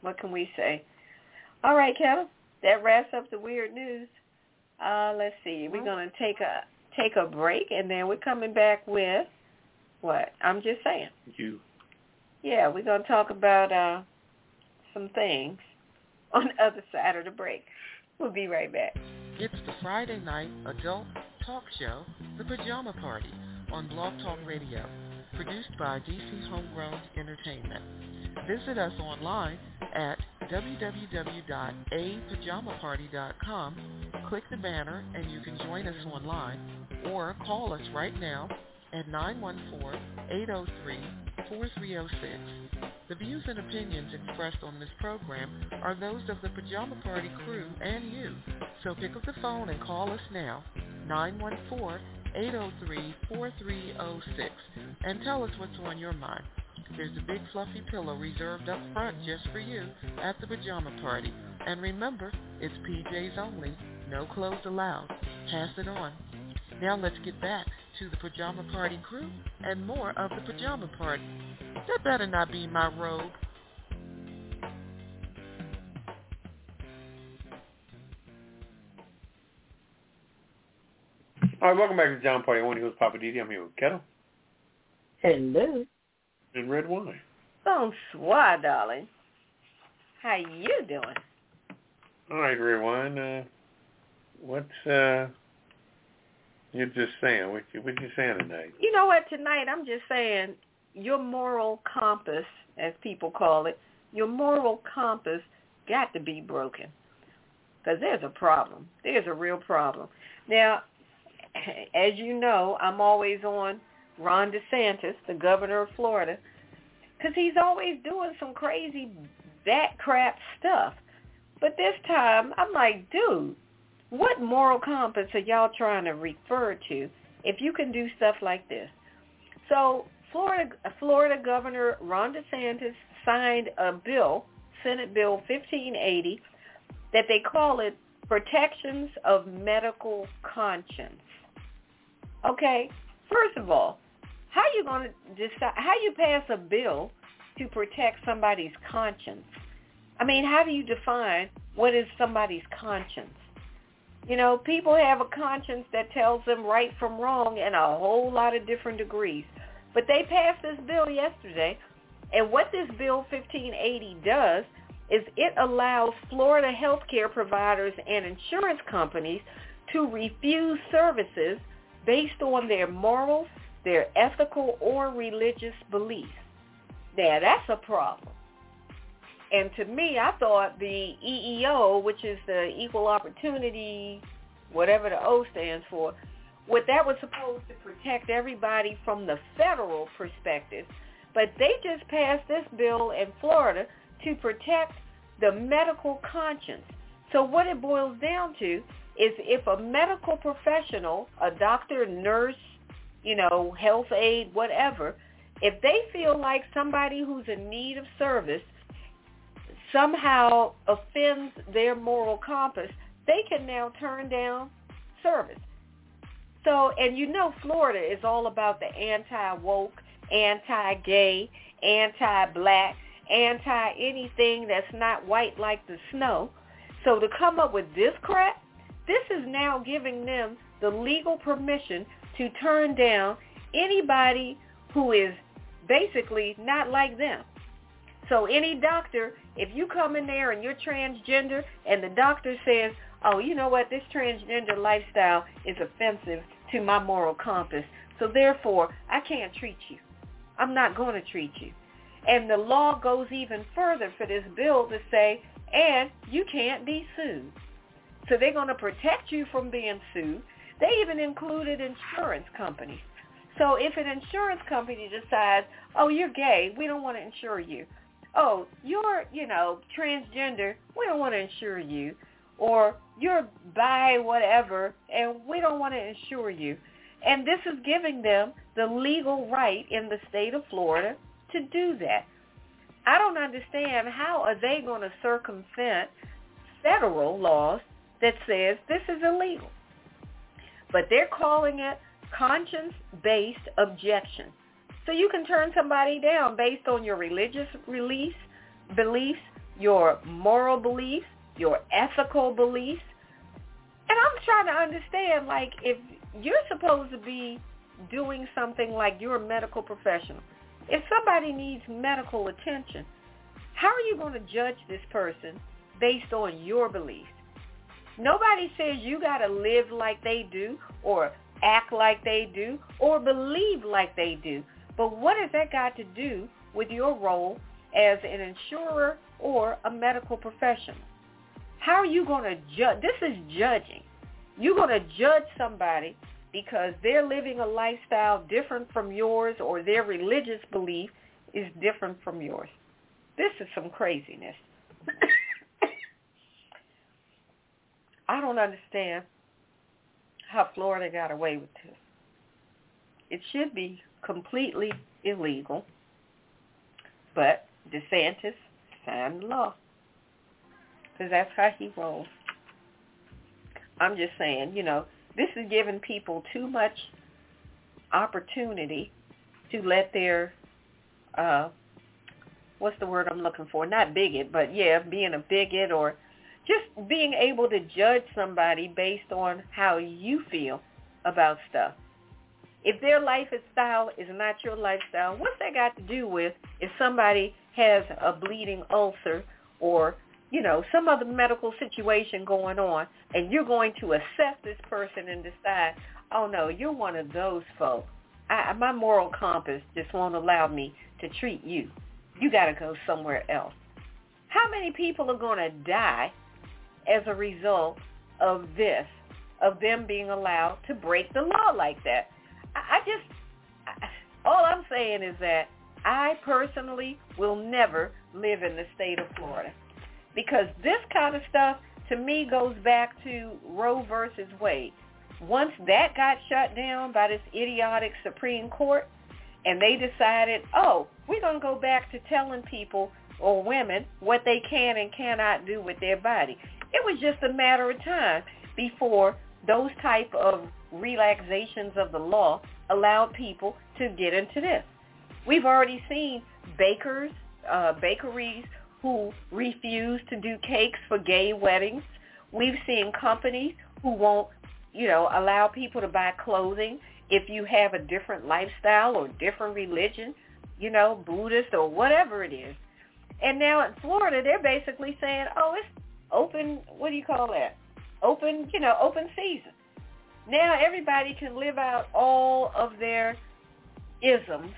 What can we say? All right, Ketel. That wraps up the weird news. Uh, let's see. We're gonna take a take a break and then we're coming back with what? I'm just saying. You. Yeah, we're gonna talk about uh some things on the other side of the break. We'll be right back. It's the Friday night adult talk show, The Pajama Party, on Blog Talk Radio, produced by DC Homegrown Entertainment. Visit us online at www.apajamaparty.com. Click the banner and you can join us online or call us right now at 914-803-4306. The views and opinions expressed on this program are those of the Pajama Party crew and you. So pick up the phone and call us now, 914-803-4306, and tell us what's on your mind. There's a big fluffy pillow reserved up front just for you at the Pajama Party. And remember, it's PJs only, no clothes allowed. Pass it on. Now let's get back to the Pajama Party crew and more of the Pajama Party. That better not be my robe. All right, welcome back to John Party. One who's Poppa DD. I'm here with Ketel Hello. And Redwine. Bonsoir, darling. How you doing? All right, Redwine. Uh, what's uh, you're just saying? What you what you saying tonight? You know what? Tonight, I'm just saying your moral compass, as people call it, your moral compass got to be broken because there's a problem. There's a real problem. Now, as you know, I'm always on Ron DeSantis, the governor of Florida, because he's always doing some crazy that crap stuff. But this time, I'm like, dude, what moral compass are y'all trying to refer to if you can do stuff like this? So Florida, Florida Governor Ron DeSantis signed a bill, Senate Bill 1580, that they call it Protections of Medical Conscience. Okay, first of all, how you going to decide? How you pass a bill to protect somebody's conscience. I mean, how do you define what is somebody's conscience? You know, people have a conscience that tells them right from wrong in a whole lot of different degrees. But they passed this bill yesterday, and what this bill 1580 does is it allows Florida healthcare providers and insurance companies to refuse services based on their morals, their ethical or religious beliefs. Now, that's a problem. And to me, I thought the EEO, which is the Equal Opportunity, whatever the O stands for, what that was supposed to protect everybody from the federal perspective. But they just passed this bill in Florida to protect the medical conscience. So what it boils down to is if a medical professional, a doctor, nurse, you know, health aid, whatever, if they feel like somebody who's in need of service somehow offends their moral compass, they can now turn down service. So, and you know Florida is all about the anti-woke, anti-gay, anti-black, anti-anything that's not white like the snow. So to come up with this crap, this is now giving them the legal permission to turn down anybody who is basically not like them. So any doctor, if you come in there and you're transgender and the doctor says, oh, you know what, this transgender lifestyle is offensive to my moral compass, so therefore I can't treat you. I'm not going to treat you. And the law goes even further for this bill to say, and you can't be sued. So they're going to protect you from being sued. They even included insurance companies. So if an insurance company decides, oh, you're gay, we don't want to insure you. Oh, you're, you know, transgender, we don't want to insure you. Or you're bi whatever, and we don't want to insure you. And this is giving them the legal right in the state of Florida to do that. I don't understand how are they going to circumvent federal laws that says this is illegal. But they're calling it conscience-based objection. So you can turn somebody down based on your religious release, beliefs, your moral beliefs, your ethical beliefs. And I'm trying to understand, like, if you're supposed to be doing something like you're a medical professional, if somebody needs medical attention, how are you going to judge this person based on your beliefs? Nobody says you got to live like they do or act like they do or believe like they do. But what has that got to do with your role as an insurer or a medical professional? How are you going to judge? This is judging. You're going to judge somebody because they're living a lifestyle different from yours or their religious belief is different from yours. This is some craziness. I don't understand how Florida got away with this. It should be completely illegal, but DeSantis signed the law because that's how he rolls. I'm just saying, you know, this is giving people too much opportunity to let their uh what's the word I'm looking for? Not bigot, but yeah, being a bigot or just being able to judge somebody based on how you feel about stuff. If their lifestyle is not your lifestyle, what's that got to do with if somebody has a bleeding ulcer or you know, some other medical situation going on, and you're going to assess this person and decide, oh no, you're one of those folks. I, my moral compass just won't allow me to treat you. You got to go somewhere else. How many people are going to die as a result of this, of them being allowed to break the law like that? I, I just, I, all I'm saying is that I personally will never live in the state of Florida because this kind of stuff to me goes back to Roe versus Wade. Once that got shut down by this idiotic Supreme Court and they decided, oh, we're going to go back to telling people or women what they can and cannot do with their body. It was just a matter of time before those type of relaxations of the law allowed people to get into this. We've already seen bakers uh, bakeries who refuse to do cakes for gay weddings. We've seen companies who won't, you know, allow people to buy clothing if you have a different lifestyle or different religion, you know, Buddhist or whatever it is. And now in Florida, they're basically saying, oh, it's open, what do you call that? Open, you know, open season. Now everybody can live out all of their isms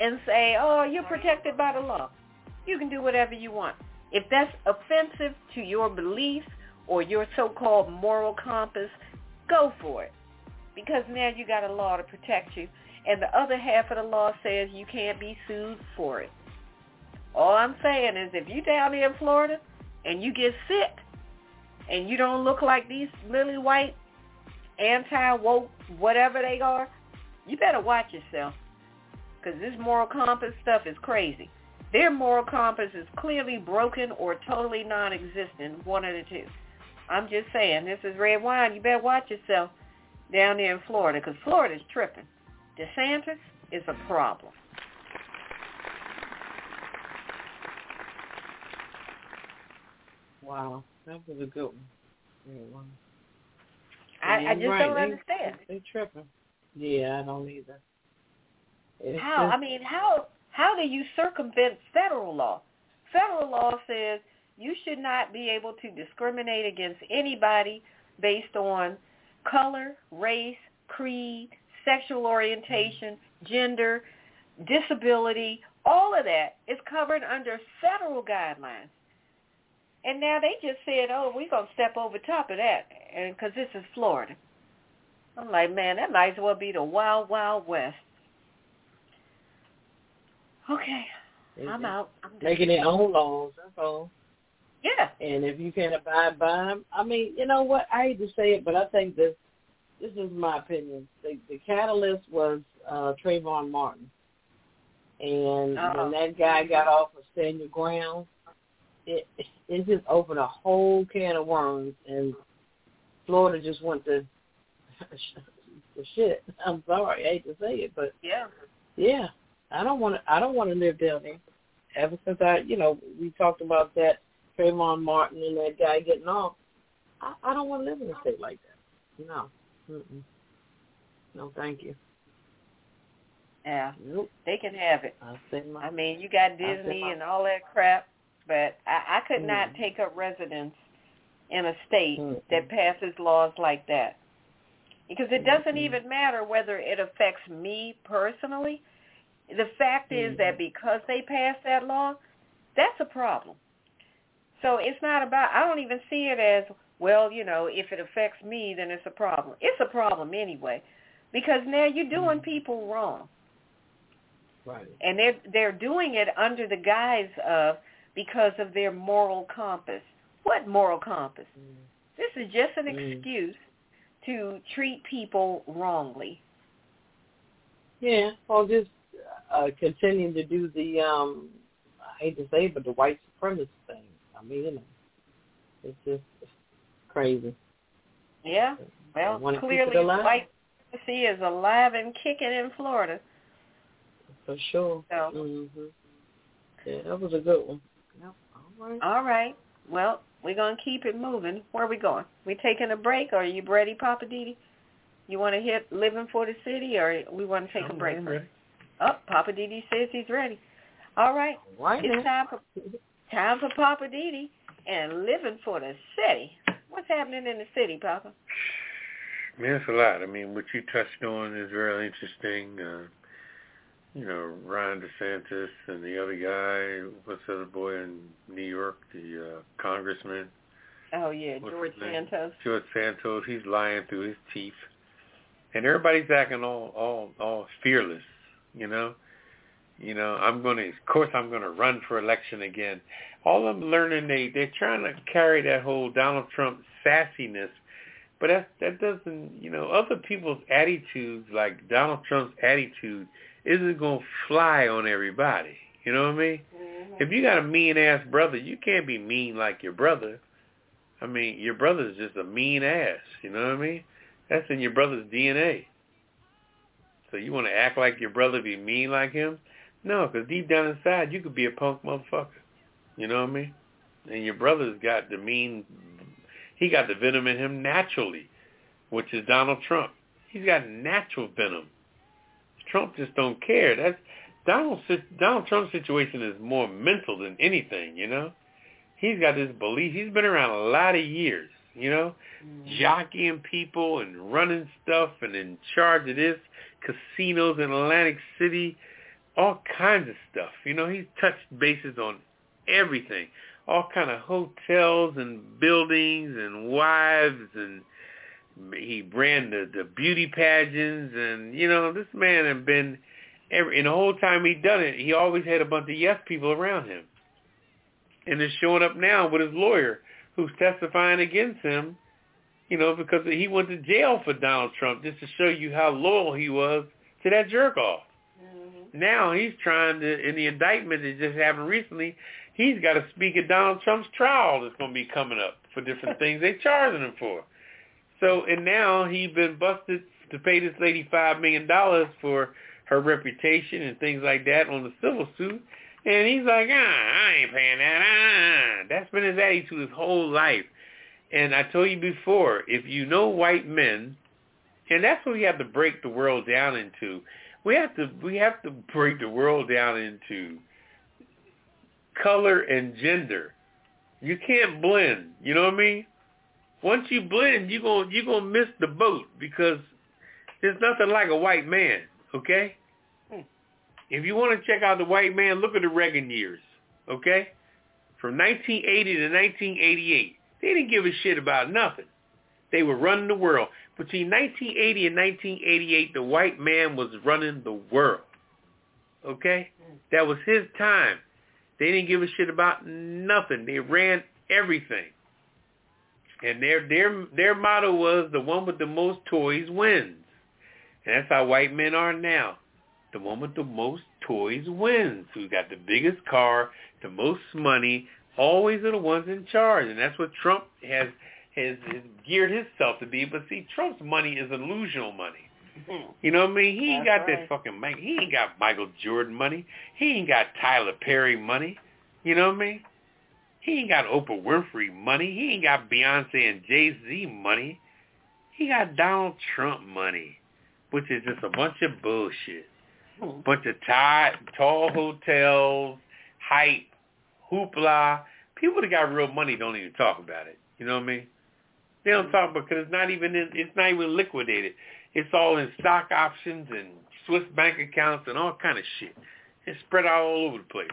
and say, oh, you're protected by the law. You can do whatever you want. If that's offensive to your beliefs or your so-called moral compass, go for it. Because now you got a law to protect you. And the other half of the law says you can't be sued for it. All I'm saying is if you down here in Florida and you get sick and you don't look like these lily white anti-woke whatever they are, you better watch yourself because this moral compass stuff is crazy. Their moral compass is clearly broken or totally non-existent, one of the two. I'm just saying, this is Redwine. You better watch yourself down there in Florida because Florida's tripping. DeSantis is a problem. Wow, that was a good one. I, I just right. don't they, understand. They tripping. Yeah, I don't either. It's How? just- I mean, how how do you circumvent federal law? Federal law says you should not be able to discriminate against anybody based on color, race, creed, sexual orientation, gender, disability. All of that is covered under federal guidelines. And now they just said, "Oh, we're gonna step over top of that," and because this is Florida. I'm like, man, that might as well be the wild, wild west. Okay, I'm out. I'm. Making their own laws, that's all. Yeah. And if you can't abide by them, I mean, you know what? I hate to say it, but I think this this is my opinion. The, the catalyst was uh Trayvon Martin, and Uh-oh. when that guy got off of Stand Your Ground, it it just opened a whole can of worms, and Florida just went to the shit. I'm sorry, I hate to say it, but Yeah. yeah, I don't want to. I don't want to live down there. Ever since I, you know, we talked about that Trayvon Martin and that guy getting off. I, I don't want to live in a state like that. No. Mm-mm. No, thank you. Yeah. Nope. They can have it. I my. I mean, you got Disney my- and all that crap, but I, I could not Mm. take up residence in a state Mm. that passes laws like that. Because it doesn't Mm. even matter whether it affects me personally. The fact is Mhm. that because they passed that law, that's a problem. So it's not about, I don't even see it as, well, you know, if it affects me, then it's a problem. It's a problem anyway. Because now you're doing people wrong Right. and they're they're doing it under the guise of because of their moral compass. What moral compass? Mm. This is just an Mm. excuse to treat people wrongly. Yeah. Or just uh, continuing to do the um. I hate to say, it, but the white supremacist thing. I mean, you know, it's just crazy. Yeah. Well, wanna keep it clearly white supremacy is alive and kicking in Florida. For sure. So- hmm Yeah, that was a good one. Yep. All right. All right. Well, we're gonna keep it moving. Where are we going? We taking a break, or are you ready, Poppa DD? You want to hit living for the city, or we want to take a I'm break? ready, first? Oh, Poppa DD says he's ready. All right. All right. It's time for time for Poppa DD and living for the city. What's happening in the city, Poppa? I mean, it's a lot. I mean, what you touched on is very interesting. Uh, you know, Ron DeSantis and the other guy, what's the other boy in New York, the uh, congressman, Oh yeah, What's George? Santos. George Santos. He's lying through his teeth, and everybody's acting all all all fearless. You know, you know. I'm gonna, of course, I'm gonna run for election again. All I'm learning, they they're trying to carry that whole Donald Trump sassiness but that that doesn't you know other people's attitudes like Donald Trump's attitude isn't gonna fly on everybody. You know what I mean? Mm-hmm. If you got a mean ass brother, you can't be mean like your brother. I mean, your brother's just a mean ass. You know what I mean? That's in your brother's DNA. So you want to act like your brother, be mean like him? No, because deep down inside, you could be a punk motherfucker. You know what I mean? And your brother's got the mean, he got the venom in him naturally, which is Donald Trump. He's got natural venom. Trump just don't care. That's Donald. Donald Trump's situation is more mental than anything. You know, he's got this belief. He's been around a lot of years. You know, mm-hmm. jockeying people and running stuff and in charge of this casinos in Atlantic City, all kinds of stuff. You know, he's touched bases on everything, all kind of hotels and buildings and wives and he ran the the beauty pageants and you know this man had been every and the whole time he done it he always had a bunch of yes people around him. And it's showing up now with his lawyer who's testifying against him you know because he went to jail for Donald Trump just to show you how loyal he was to that jerk off. Mm-hmm. now he's trying to in the indictment that just happened recently he's got to speak at Donald Trump's trial that's going to be coming up for different things they're charging him for so and now he's been busted to pay this lady five million dollars for her reputation and things like that on the civil suit. And he's like, ah, I ain't paying that. Ah. That's been his attitude his whole life. And I told you before, if you know white men, and that's what we have to break the world down into. We have to we have to break the world down into color and gender. You can't blend. You know what I mean? Once you blend, you're going you're gonna miss the boat because there's nothing like a white man, okay? Hmm. If you want to check out the white man, look at the Reagan years, okay? From 1980 to 1988, they didn't give a shit about nothing. They were running the world. Between 1980 and 1988, the white man was running the world. Okay? Hmm. That was his time. They didn't give a shit about nothing. They ran everything. And their their their motto was the one with the most toys wins. And that's how white men are now. The one with the most toys wins. Who got the biggest car, the most money, always are the ones in charge. And that's what Trump has has, has geared himself to be. But see, Trump's money is illusional money. Mm-hmm. You know what I mean? He ain't got right. that fucking money. He ain't got Michael Jordan money. He ain't got Tyler Perry money. You know what I mean? He ain't got Oprah Winfrey money. He ain't got Beyonce and Jay-Z money. He got Donald Trump money, which is just a bunch of bullshit. Hmm. Bunch of tie, tall hotels, hype, hoopla. People that got real money don't even talk about it. You know what I mean? They don't talk because it's not even in, it's not even liquidated. It's all in stock options and Swiss bank accounts and all kind of shit. It's spread out all over the place.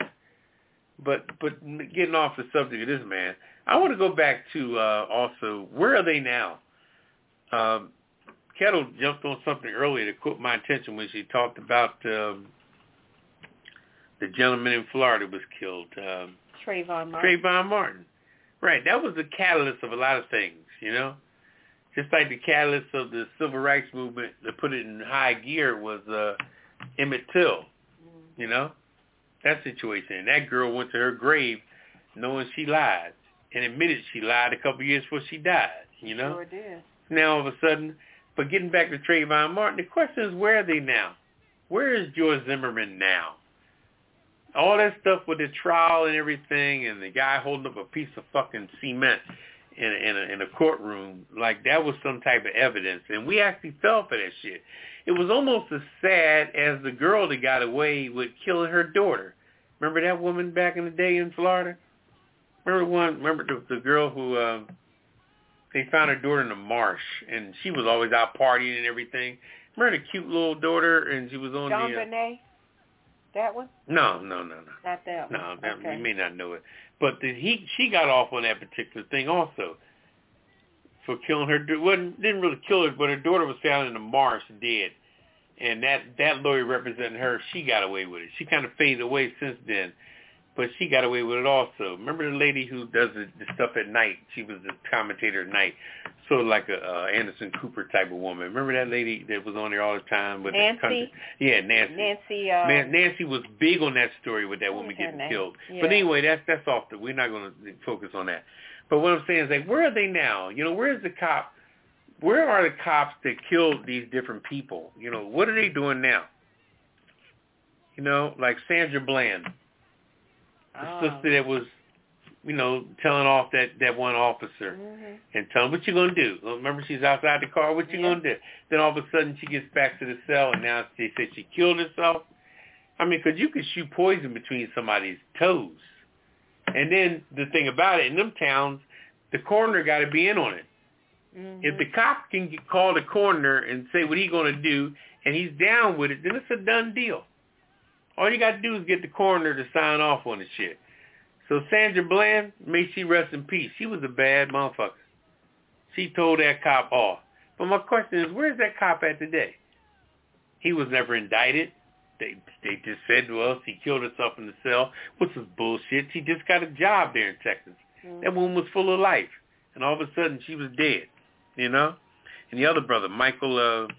But but getting off the subject of this man, I want to go back to uh, also where are they now? Um, Ketel jumped on something earlier that caught my attention when she talked about um, the gentleman in Florida was killed. Um, Trayvon Martin. Trayvon Martin. Right. That was the catalyst of a lot of things, you know? Just like the catalyst of the civil rights movement to put it in high gear was uh, Emmett Till, mm. you know? That situation. And that girl went to her grave knowing she lied and admitted she lied a couple of years before she died, you know? Sure did. Now all of a sudden, but getting back to Trayvon Martin, the question is where are they now? Where is George Zimmerman now? All that stuff with the trial and everything and the guy holding up a piece of fucking cement in a, in a, in a courtroom, like that was some type of evidence. And we actually fell for that shit it was almost as sad as the girl that got away with killing her daughter. Remember that woman back in the day in Florida? Remember one? Remember the, the girl who uh, they found her daughter in the marsh, and she was always out partying and everything. Remember the cute little daughter, and she was on John the. Uh, Bonet? That one? No, no, no, no. Not that one. No, that, okay. you may not know it, but the, he she got off on that particular thing also for killing her. wasn't didn't really kill her, but her daughter was found in the marsh dead, and that that lawyer representing her, she got away with it. She kind of faded away since then, but she got away with it also. Remember the lady who does the, the stuff at night? She was the commentator at night, sort of like a uh, Anderson Cooper type of woman. Remember that lady that was on there all the time with Nancy? the country? Yeah, Nancy. Nancy. Uh, Man, Nancy was big on that story with that woman getting name? killed. Yeah. But anyway, that's that's off the. We're not going to focus on that. But what I'm saying is like, where are they now? You know, where's the cop? Where are the cops that killed these different people? You know, what are they doing now? You know, like Sandra Bland, the Oh. sister that was, you know, telling off that that one officer Mhm. and telling what you gonna do. Remember, she's outside the car. What you Yeah. gonna do? Then all of a sudden, she gets back to the cell, and now they said she killed herself. I mean, 'cause you could shoot poison between somebody's toes. And then the thing about it, in them towns, the coroner got to be in on it. Mhm. If the cop can call the coroner and say what he's going to do, and he's down with it, then it's a done deal. All you got to do is get the coroner to sign off on the shit. So Sandra Bland, may she rest in peace. She was a bad motherfucker. She told that cop off. But my question is, where's that cop at today? He was never indicted. They they just said, well, she killed herself in the cell, which was bullshit. She just got a job there in Texas. That woman was full of life, and all of a sudden she was dead. You know, and the other brother, Michael, uh,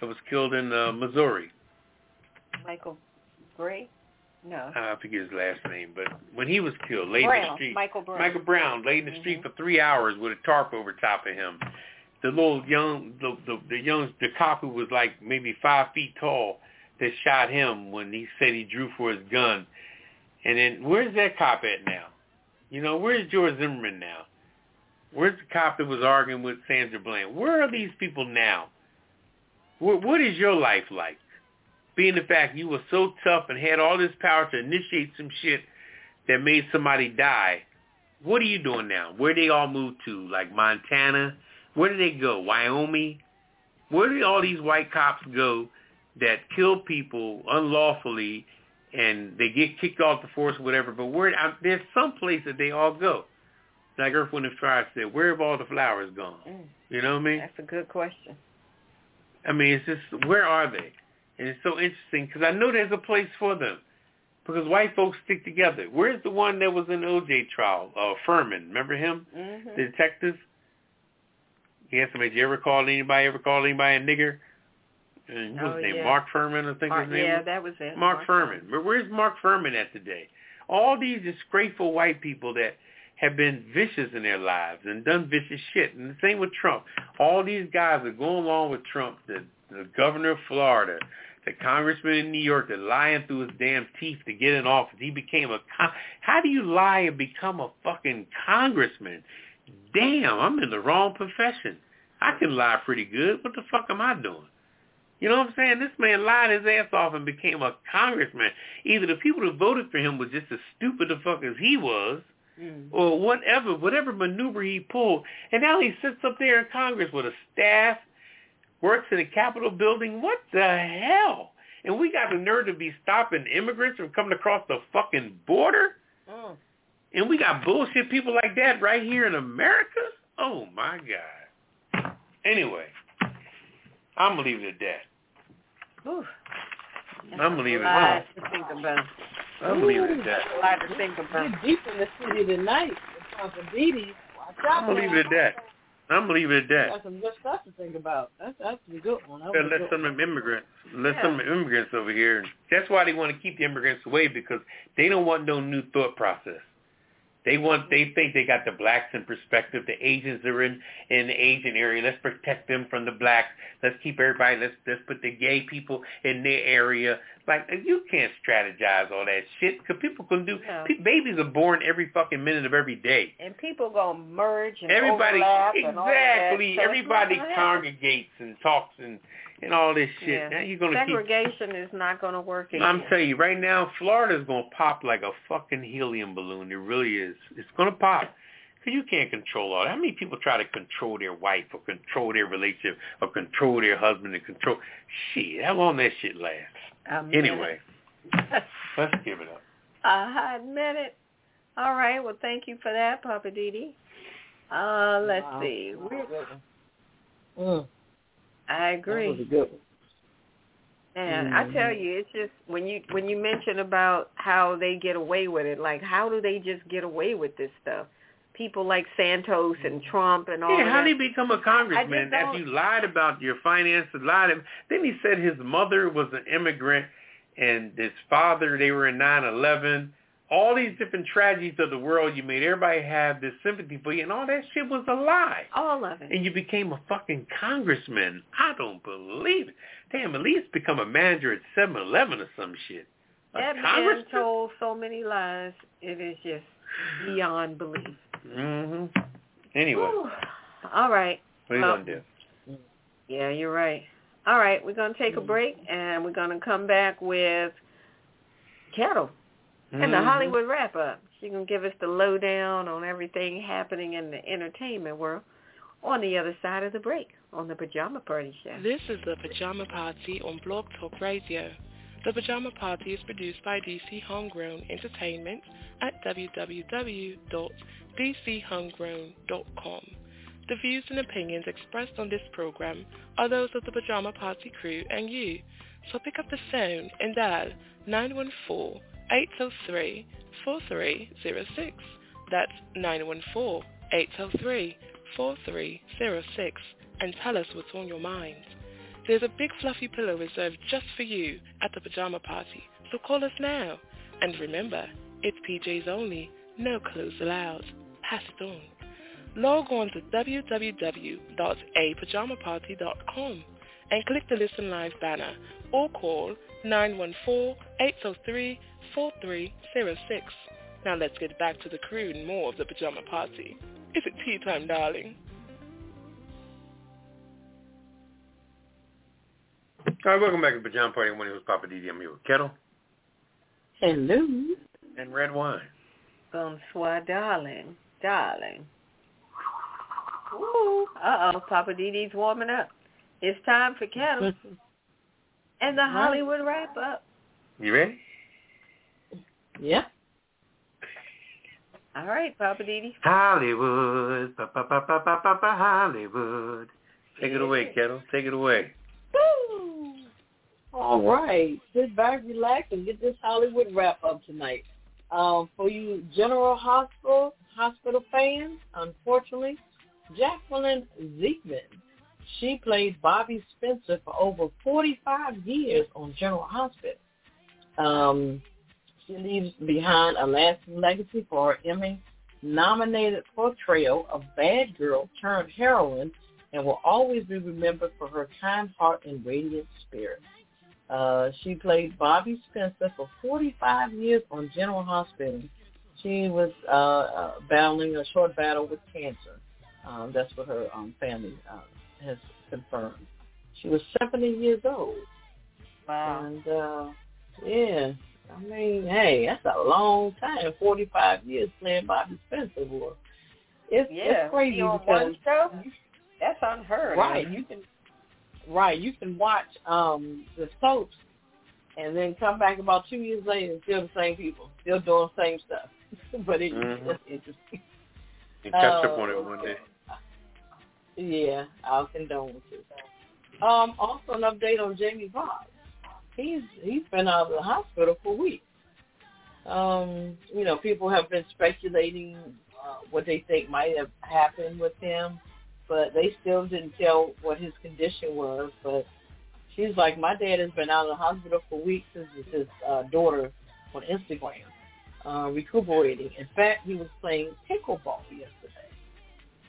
that was killed in uh, Missouri. Michael Gray? No. I forget his last name, but when he was killed, laid in the street, Michael Brown. Michael Brown laid in the street for three hours with a tarp over top of him. The little young, the, the the young, the cop who was like maybe five feet tall that shot him when he said he drew for his gun. And then where's that cop at now? You know, where's George Zimmerman now? Where's the cop that was arguing with Sandra Bland? Where are these people now? What, what is your life like? Being the fact you were so tough and had all this power to initiate some shit that made somebody die. What are you doing now? Where did they all move to? Like Montana? Where did they go? Wyoming? Where do all these white cops go that kill people unlawfully and they get kicked off the force or whatever? But where I, there's some place that they all go. Like Earth, Wind, and Fire said, where have all the flowers gone? Mm, You know what I mean? that's a good question. I mean, it's just where are they? And it's so interesting because I know there's a place for them because white folks stick together. Where's the one that was in the OJ trial? Uh, Fuhrman, remember him, Mhm. the detective? He had somebody. Did you ever call anybody? Ever call anybody a nigger? And what was Oh, his name? yeah. Mark Fuhrman, I think Mark- his name. yeah, was? that was it. Mark, Fuhrman. But where's Mark Fuhrman at today? All these disgraceful white people that have been vicious in their lives and done vicious shit. And the same with Trump. All these guys that go along with Trump, the, the governor of Florida, the congressman in New York that lying through his damn teeth to get in office. He became a con- how do you lie and become a fucking congressman? Damn, I'm in the wrong profession. I can lie pretty good. What the fuck am I doing? You know what I'm saying? This man lied his ass off and became a congressman. Either the people that voted for him was just as stupid the fuck as he was, Mm. or whatever, whatever maneuver he pulled. And now he sits up there in Congress with a staff, works in the Capitol building. What the hell? And we got the nerve to be stopping immigrants from coming across the fucking border? Mm. And we got bullshit people like that right here in America? Oh my God. Anyway, I'm gonna leave it at that. Whew. I'm leave it at lot to think about. I'm gonna it at that. A lot to think about. You're deep in the city tonight with Poppa DD. Watch out. I'm gonna it at that. I'm gonna it at that. That's some good stuff to think about. That's that's a good one. That was Gotta a let good some one. immigrants, let Yeah. some immigrants over here. That's why they want to keep the immigrants away because they don't want no new thought process. They want, they think they got the blacks in perspective. The Asians are in in the Asian area. Let's protect them from the blacks. Let's keep everybody. Let's let's put the gay people in their area. Like you can't strategize all that shit because people can do. No. pe- Babies are born every fucking minute of every day. And people gonna merge and Everybody, overlap and all that. exactly. So everybody not gonna happen. congregates and talks and and all this shit. Yeah. Now you're gonna keep Segregation is not gonna work anymore. I'm telling you right now, Florida's gonna pop like a fucking helium balloon. It really is. It's gonna pop. Cause you can't control all that. How many people try to control their wife or control their relationship or control their husband and control? Shit, how long that shit lasts? A minute. Anyway, let's give it up. a hot minute. All right. Well, thank you for that, Poppa DD. Uh, let's Wow. see. We're, a good one. Mm, I that agree. was a good one. And I mm-hmm. tell you, it's just when you when you mention about how they get away with it, like how do they just get away with this stuff? People like Santos and Trump and all Yeah, how that. did he become a congressman after you lied about your finances, lied him? Then he said his mother was an immigrant and his father, they were in nine eleven. All these different tragedies of the world. You made everybody have this sympathy for you, and all that shit was a lie. All of it. And you became a fucking congressman. I don't believe it. Damn, at least become a manager at Seven Eleven or some shit. A That man told so many lies. It is just beyond belief. hmm Anyway, Whew. All right. what are you well- gonna do? Yeah, you're right. All right, we're going to take a Mm-hmm. break, and we're going to come back with Ketel and the Mhm. Hollywood wrap-up. She's going to give us the lowdown on everything happening in the entertainment world on the other side of the break on the Pajama Party Show. This is the Pajama Party on Blog Talk Radio. The Pajama Party is produced by DC Homegrown Entertainment at www.dchomegrown.com. The views and opinions expressed on this program are those of the Pajama Party crew and you. So pick up the phone and dial 914-803-4306. That's 914-803-4306 and tell us what's on your mind. There's a big fluffy pillow reserved just for you at the pajama party, so call us now. And remember, it's PJs only, no clothes allowed. Pass it on. Log on to www.apajamaparty.com and click the Listen Live banner or call 914-803-4306. Now let's get back to the crew and more of the pajama party. Is it tea time, darling? All right, welcome back to Pajama Party. When it was Poppa DD, I'm here with Ketel Hello. and Redwine. Bonsoir, darling. Darling. Ooh, uh-oh, Poppa DD's warming up. It's time for Ketel and the Hollywood wrap-up. You ready? yeah. All right, Poppa DD. Hollywood, ba ba ba ba ba ba ba Hollywood. Take it away, Ketel. Take it away. Woo! All right. Sit back, relax, and get this Hollywood wrap up tonight. Um, for you General Hospital hospital fans, unfortunately, Jacklyn Zeman, she played Bobbie Spencer for over 45 years on General Hospital. Um, she leaves behind a lasting legacy for her Emmy-nominated portrayal of bad girl turned heroine and will always be remembered for her kind heart and radiant spirit. Uh, she played Bobbie Spencer for 45 years on General Hospital. She was uh, uh, battling a short battle with cancer. Um, that's what her um, family uh, has confirmed. She was 70 years old. Wow. And, uh, yeah, I mean, hey, that's a long time, 45 years playing Bobbie Spencer. Boy. It's, Yeah, it's crazy on because one show? That's unheard of. Right, you can right, you can watch um the soaps and then come back about two years later and still the same people, still doing the same stuff. but it, Mhm. it's interesting. You catch up on it one day. Yeah, condone with. Um, also an update on Jamie Foxx. He's he's been out of the hospital for weeks. Um, you know, people have been speculating uh, what they think might have happened with him, but they still didn't tell what his condition was. But she's like, my dad has been out of the hospital for weeks since his uh, daughter on Instagram, uh, recuperating. In fact, he was playing pickleball yesterday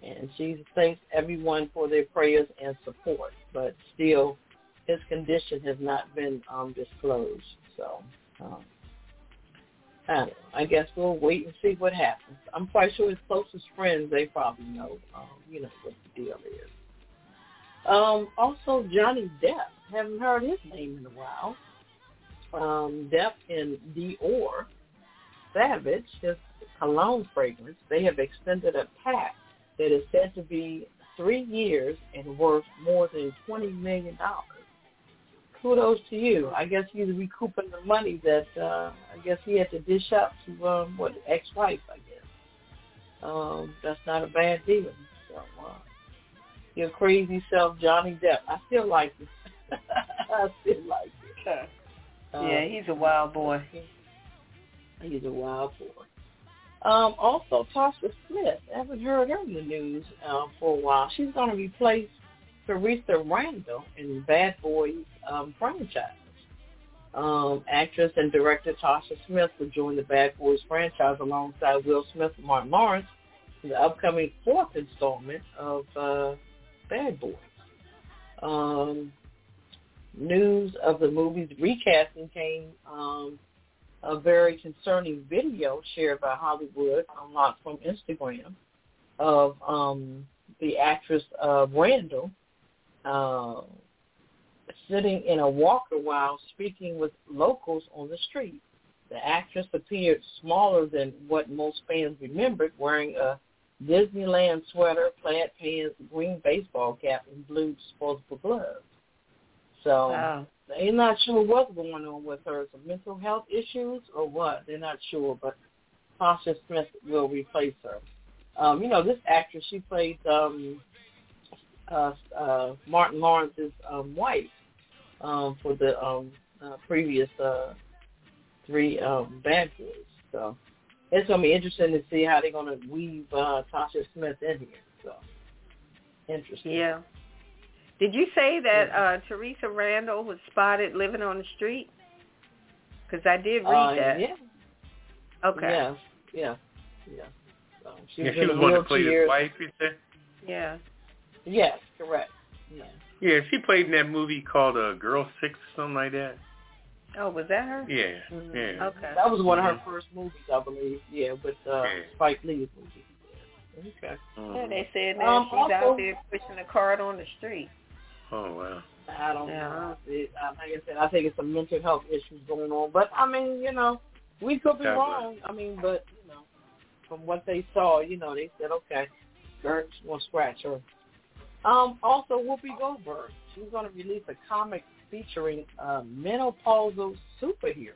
and she thanks everyone for their prayers and support. But still, his condition has not been um, disclosed. So, um, I, don't know. I guess we'll wait and see what happens. I'm quite sure his closest friends they probably know, um, you know, what the deal is. Um, also, Johnny Depp. Haven't heard his name in a while. Um, Depp and Dior Sauvage, his cologne fragrance, they have extended a pact that is said to be three years and worth more than $20 million. Kudos to you. I guess he's recouping the money that uh, I guess he had to dish out to um, what ex-wife, I guess. Um, that's not a bad deal. So, uh, your crazy self, Johnny Depp. I still like it. I still like it. Uh, yeah, he's a wild boy. He's a wild boy. Um, also, Tasha Smith. I haven't heard her in the news um, for a while. She's going to replace Theresa Randle in Bad Boys um, franchise. Um, actress and director Tasha Smith will join the Bad Boys franchise alongside Will Smith and Martin Lawrence in the upcoming fourth installment of uh, Bad Boys. Um, news of the movie's recasting came um, a very concerning video shared by Hollywood, unlocked from Instagram, of um, the actress uh, Randle uh, sitting in a walker while speaking with locals on the street. The actress appeared smaller than what most fans remembered, wearing a Disneyland sweater, plaid pants, green baseball cap, and blue disposable gloves. So Wow. They're not sure what's going on with her. Some mental health issues or what? They're not sure, but Tasha Smith will replace her. Um, you know, this actress, she played um, uh, uh, Martin Lawrence's um, wife um, for the um, uh, previous uh, three um, Bad Boys. So it's going to be interesting to see how they're going to weave uh, Tasha Smith in here. So interesting. Yeah. Did you say that uh, Theresa Randle was spotted living on the street? Because I did read Uh, that. Yeah. Okay. Yes. Yeah. Yeah. So she Yeah, was she was a one that played his wife, you said? Yeah. Yes, correct. Yeah. Yeah, she played in that movie called uh, Girl Six, or something like that. Oh, was that her? Yeah, Mhm. yeah. Okay. That was one of her Mhm. first movies, I believe. Yeah, with uh, Yeah. Spike Lee's movie. Yeah. Okay. Yeah, Mhm. they said now Um, she's also- out there pushing a cart on the street. Oh wow. I don't Yeah. know. It, like I said, I think it's some mental health issues going on. But I mean, you know, we could be God wrong. I mean, but you know, from what they saw, you know, they said, okay, Gert's gonna scratch her. Um, also, Whoopi Goldberg, she's gonna release a comic featuring a menopausal superhero.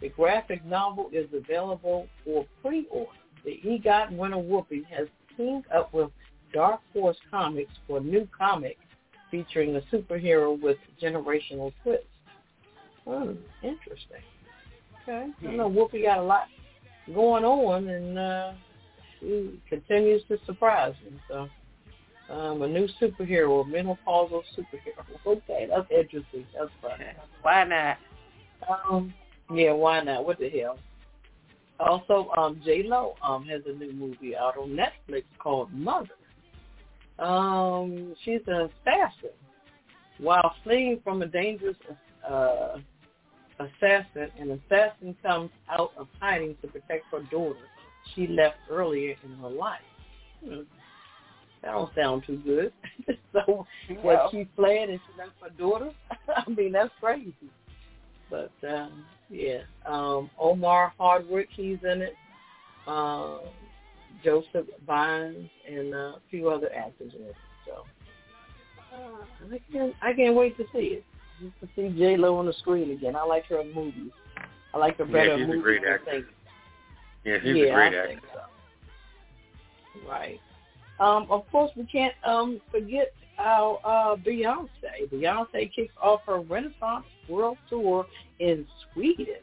The graphic novel is available for pre-order. The EGOT winner Whoopi has teamed up with Dark Horse Comics for a new comic featuring a superhero with generational twists. Hmm, interesting. Okay. I know Whoopi got a lot going on, and uh, she continues to surprise me. So, um, a new superhero, a menopausal superhero. Okay, that's interesting. That's funny. Why not? Um, yeah, why not? What the hell? Also, um, J Lo um has a new movie out on Netflix called Mother. Um, she's an assassin. While fleeing from a dangerous uh, assassin, an assassin comes out of hiding to protect her daughter she left earlier in her life. Hmm. That don't sound too good. so, what she fled and she left her daughter? I mean, that's crazy. But um, yeah, um, Omari Hardwick, he's in it. Um, Joseph Fiennes and uh, a few other actors in it. So uh, I can't, I can't wait to see it. Just to see J Lo on the screen again. I like her in movies. I like her better Yeah, in she's a great than actress. Yeah, she's yeah, a great I actor. think so. Right. Um, of course, we can't um, forget our uh, Beyonce. Beyonce kicks off her Renaissance World Tour in Sweden.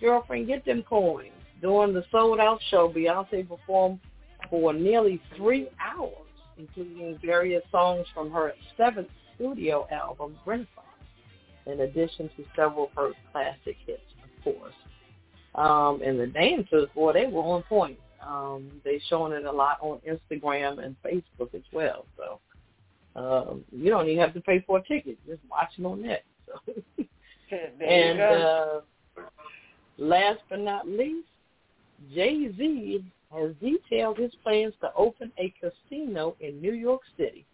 Girlfriend, get them coins. During the sold-out show, Beyonce performed for nearly three hours, including various songs from her seventh studio album, Renaissance, in addition to several of her classic hits, of course. Um, and the dancers, boy, they were on point. Um, they showing it a lot on Instagram and Facebook as well. So um, you don't even have to pay for a ticket; just watch it on net. So. And uh, last but not least, Jay Z has detailed his plans to open a casino in New York City,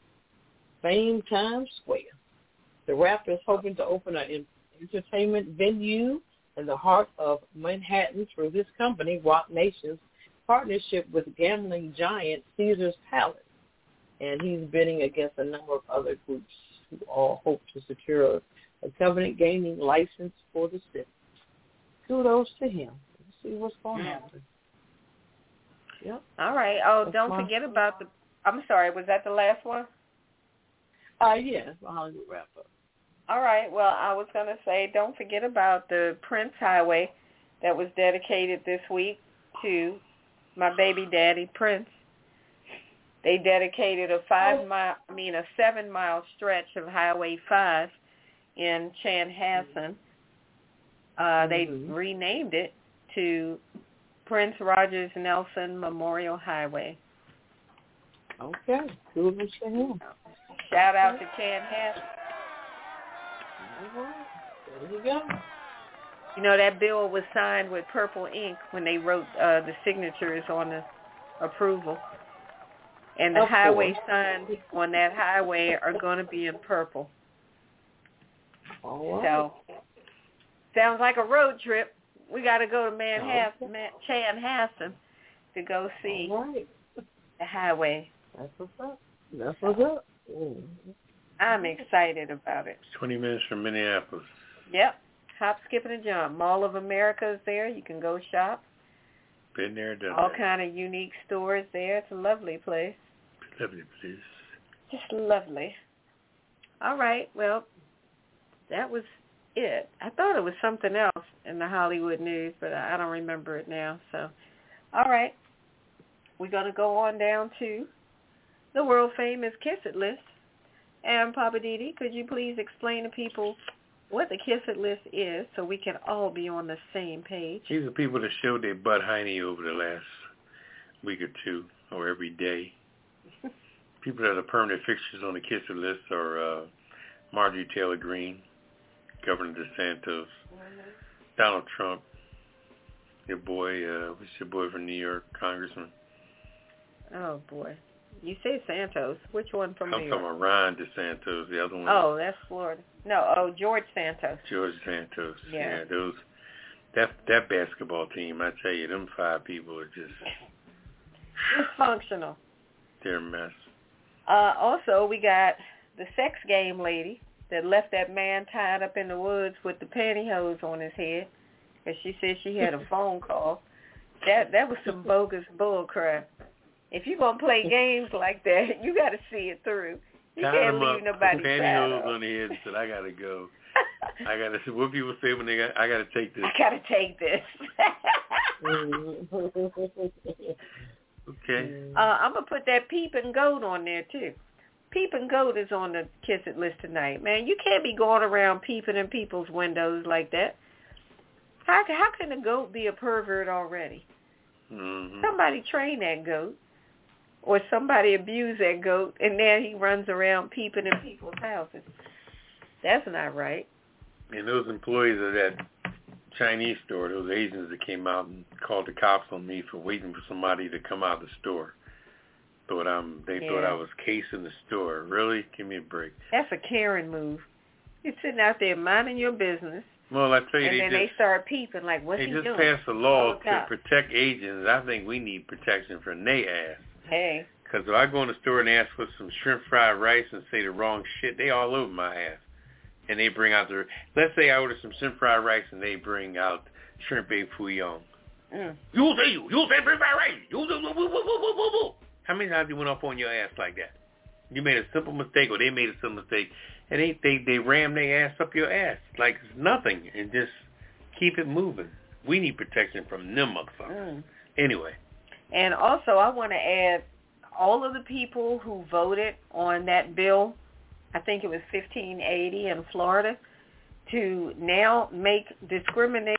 Fame Times Square. The rapper is hoping to open an entertainment venue in the heart of Manhattan through his company, Roc Nation's partnership with gambling giant Caesar's Palace. And he's bidding against a number of other groups who all hope to secure a covenant gaming license for the city. Kudos to him. See what's going to Yeah. happen. Yep. All right. Oh, That's don't forget about the. I'm sorry. Was that the last one? Uh, yeah, it's a Hollywood wrap up. All right. Well, I was going to say, don't forget about the Prince Highway that was dedicated this week to my baby daddy, Prince. They dedicated a five mile, I mean, a seven mile stretch of Highway 5 in Chanhassen Uh, they Mhm. renamed it to Prince Rogers Nelson Memorial Highway. Okay. Kudos to him. Shout out to Chan right. There you go. You know that bill was signed with purple ink when they wrote uh, the signatures on the approval. And the Of highway course. signs on that highway are going to be in purple. All right. So sounds like a road trip. We got to go to Manhattan, Man- Chanhassen to go see All right. the highway. That's what's up. That's what's up. Mm. I'm excited about it. It's 20 minutes from Minneapolis. Yep. Hop, skip, and a jump. Mall of America is there. You can go shop. Been there, done All that. kind of unique stores there. It's a lovely place. Lovely place. Just lovely. All right. Well, that was it. I thought it was something else in the Hollywood news, but I don't remember it now. So, all right. We're going to go on down to the world famous Kiss It list. And Poppa DD, could you please explain to people what the Kiss It list is so we can all be on the same page? These are people that showed their butt hiney over the last week or two, or every day. people that are permanent fixtures on the kisser list are uh, Marjorie Taylor Greene, Governor DeSantis, Donald Trump, your boy, uh, what's your boy from New York, Congressman? Oh, boy. You say Santos. Which one from I'm New talking about Ron DeSantis. The other one, Oh, that's Florida. No, oh, George Santos. George Santos. Yeah. those that that basketball team. I tell you, them five people are just Dysfunctional. they're a mess. Uh, also, we got the sex game lady that left that man tied up in the woods with the pantyhose on his head because she said she had a phone call. That that was some bogus bull crap. If you're gonna play games like that, you got to see it through. You Tied can't him leave up, nobody pantyhose on the head and said, "I gotta go. I gotta." What people say when they got, I gotta take this. I gotta take this. Okay. Uh, I'm gonna put that peep and goat on there too. Peep and goat is on the kiss it list tonight, man. You can't be going around peeping in people's windows like that. How how can a goat be a pervert already? hmm Somebody train that goat, or somebody abuse that goat, and now he runs around peeping in people's houses. That's not right. And those employees of that Chinese store, those Asians that came out and called the cops on me for waiting for somebody to come out of the store. Thought I'm. They thought I was casing the store. Really? Give me a break. That's a Karen move. You're sitting out there minding your business, Well, I tell you, and they then just they start peeping like, "What's he doing?" they just doing?" passed a law to out. protect agents. I think we need protection from they ass. Hey, Because if I go in the store and ask for some shrimp fried rice and say the wrong shit, they all over my ass. And they bring out the, let's say I order some shrimp fried rice and they bring out shrimp a fouillon. mm. You say you, you say shrimp fried rice. You woo, woo, woo, woo, woo, woo. How many times you went off on your ass like that? You made a simple mistake or they made a simple mistake and they, they, they ram their ass up your ass like it's nothing and just keep it moving. We need protection from them motherfuckers. Mm. Anyway. And also, I want to add all of the people who voted on that bill, I think it was 1580 in Florida, to now make discrimination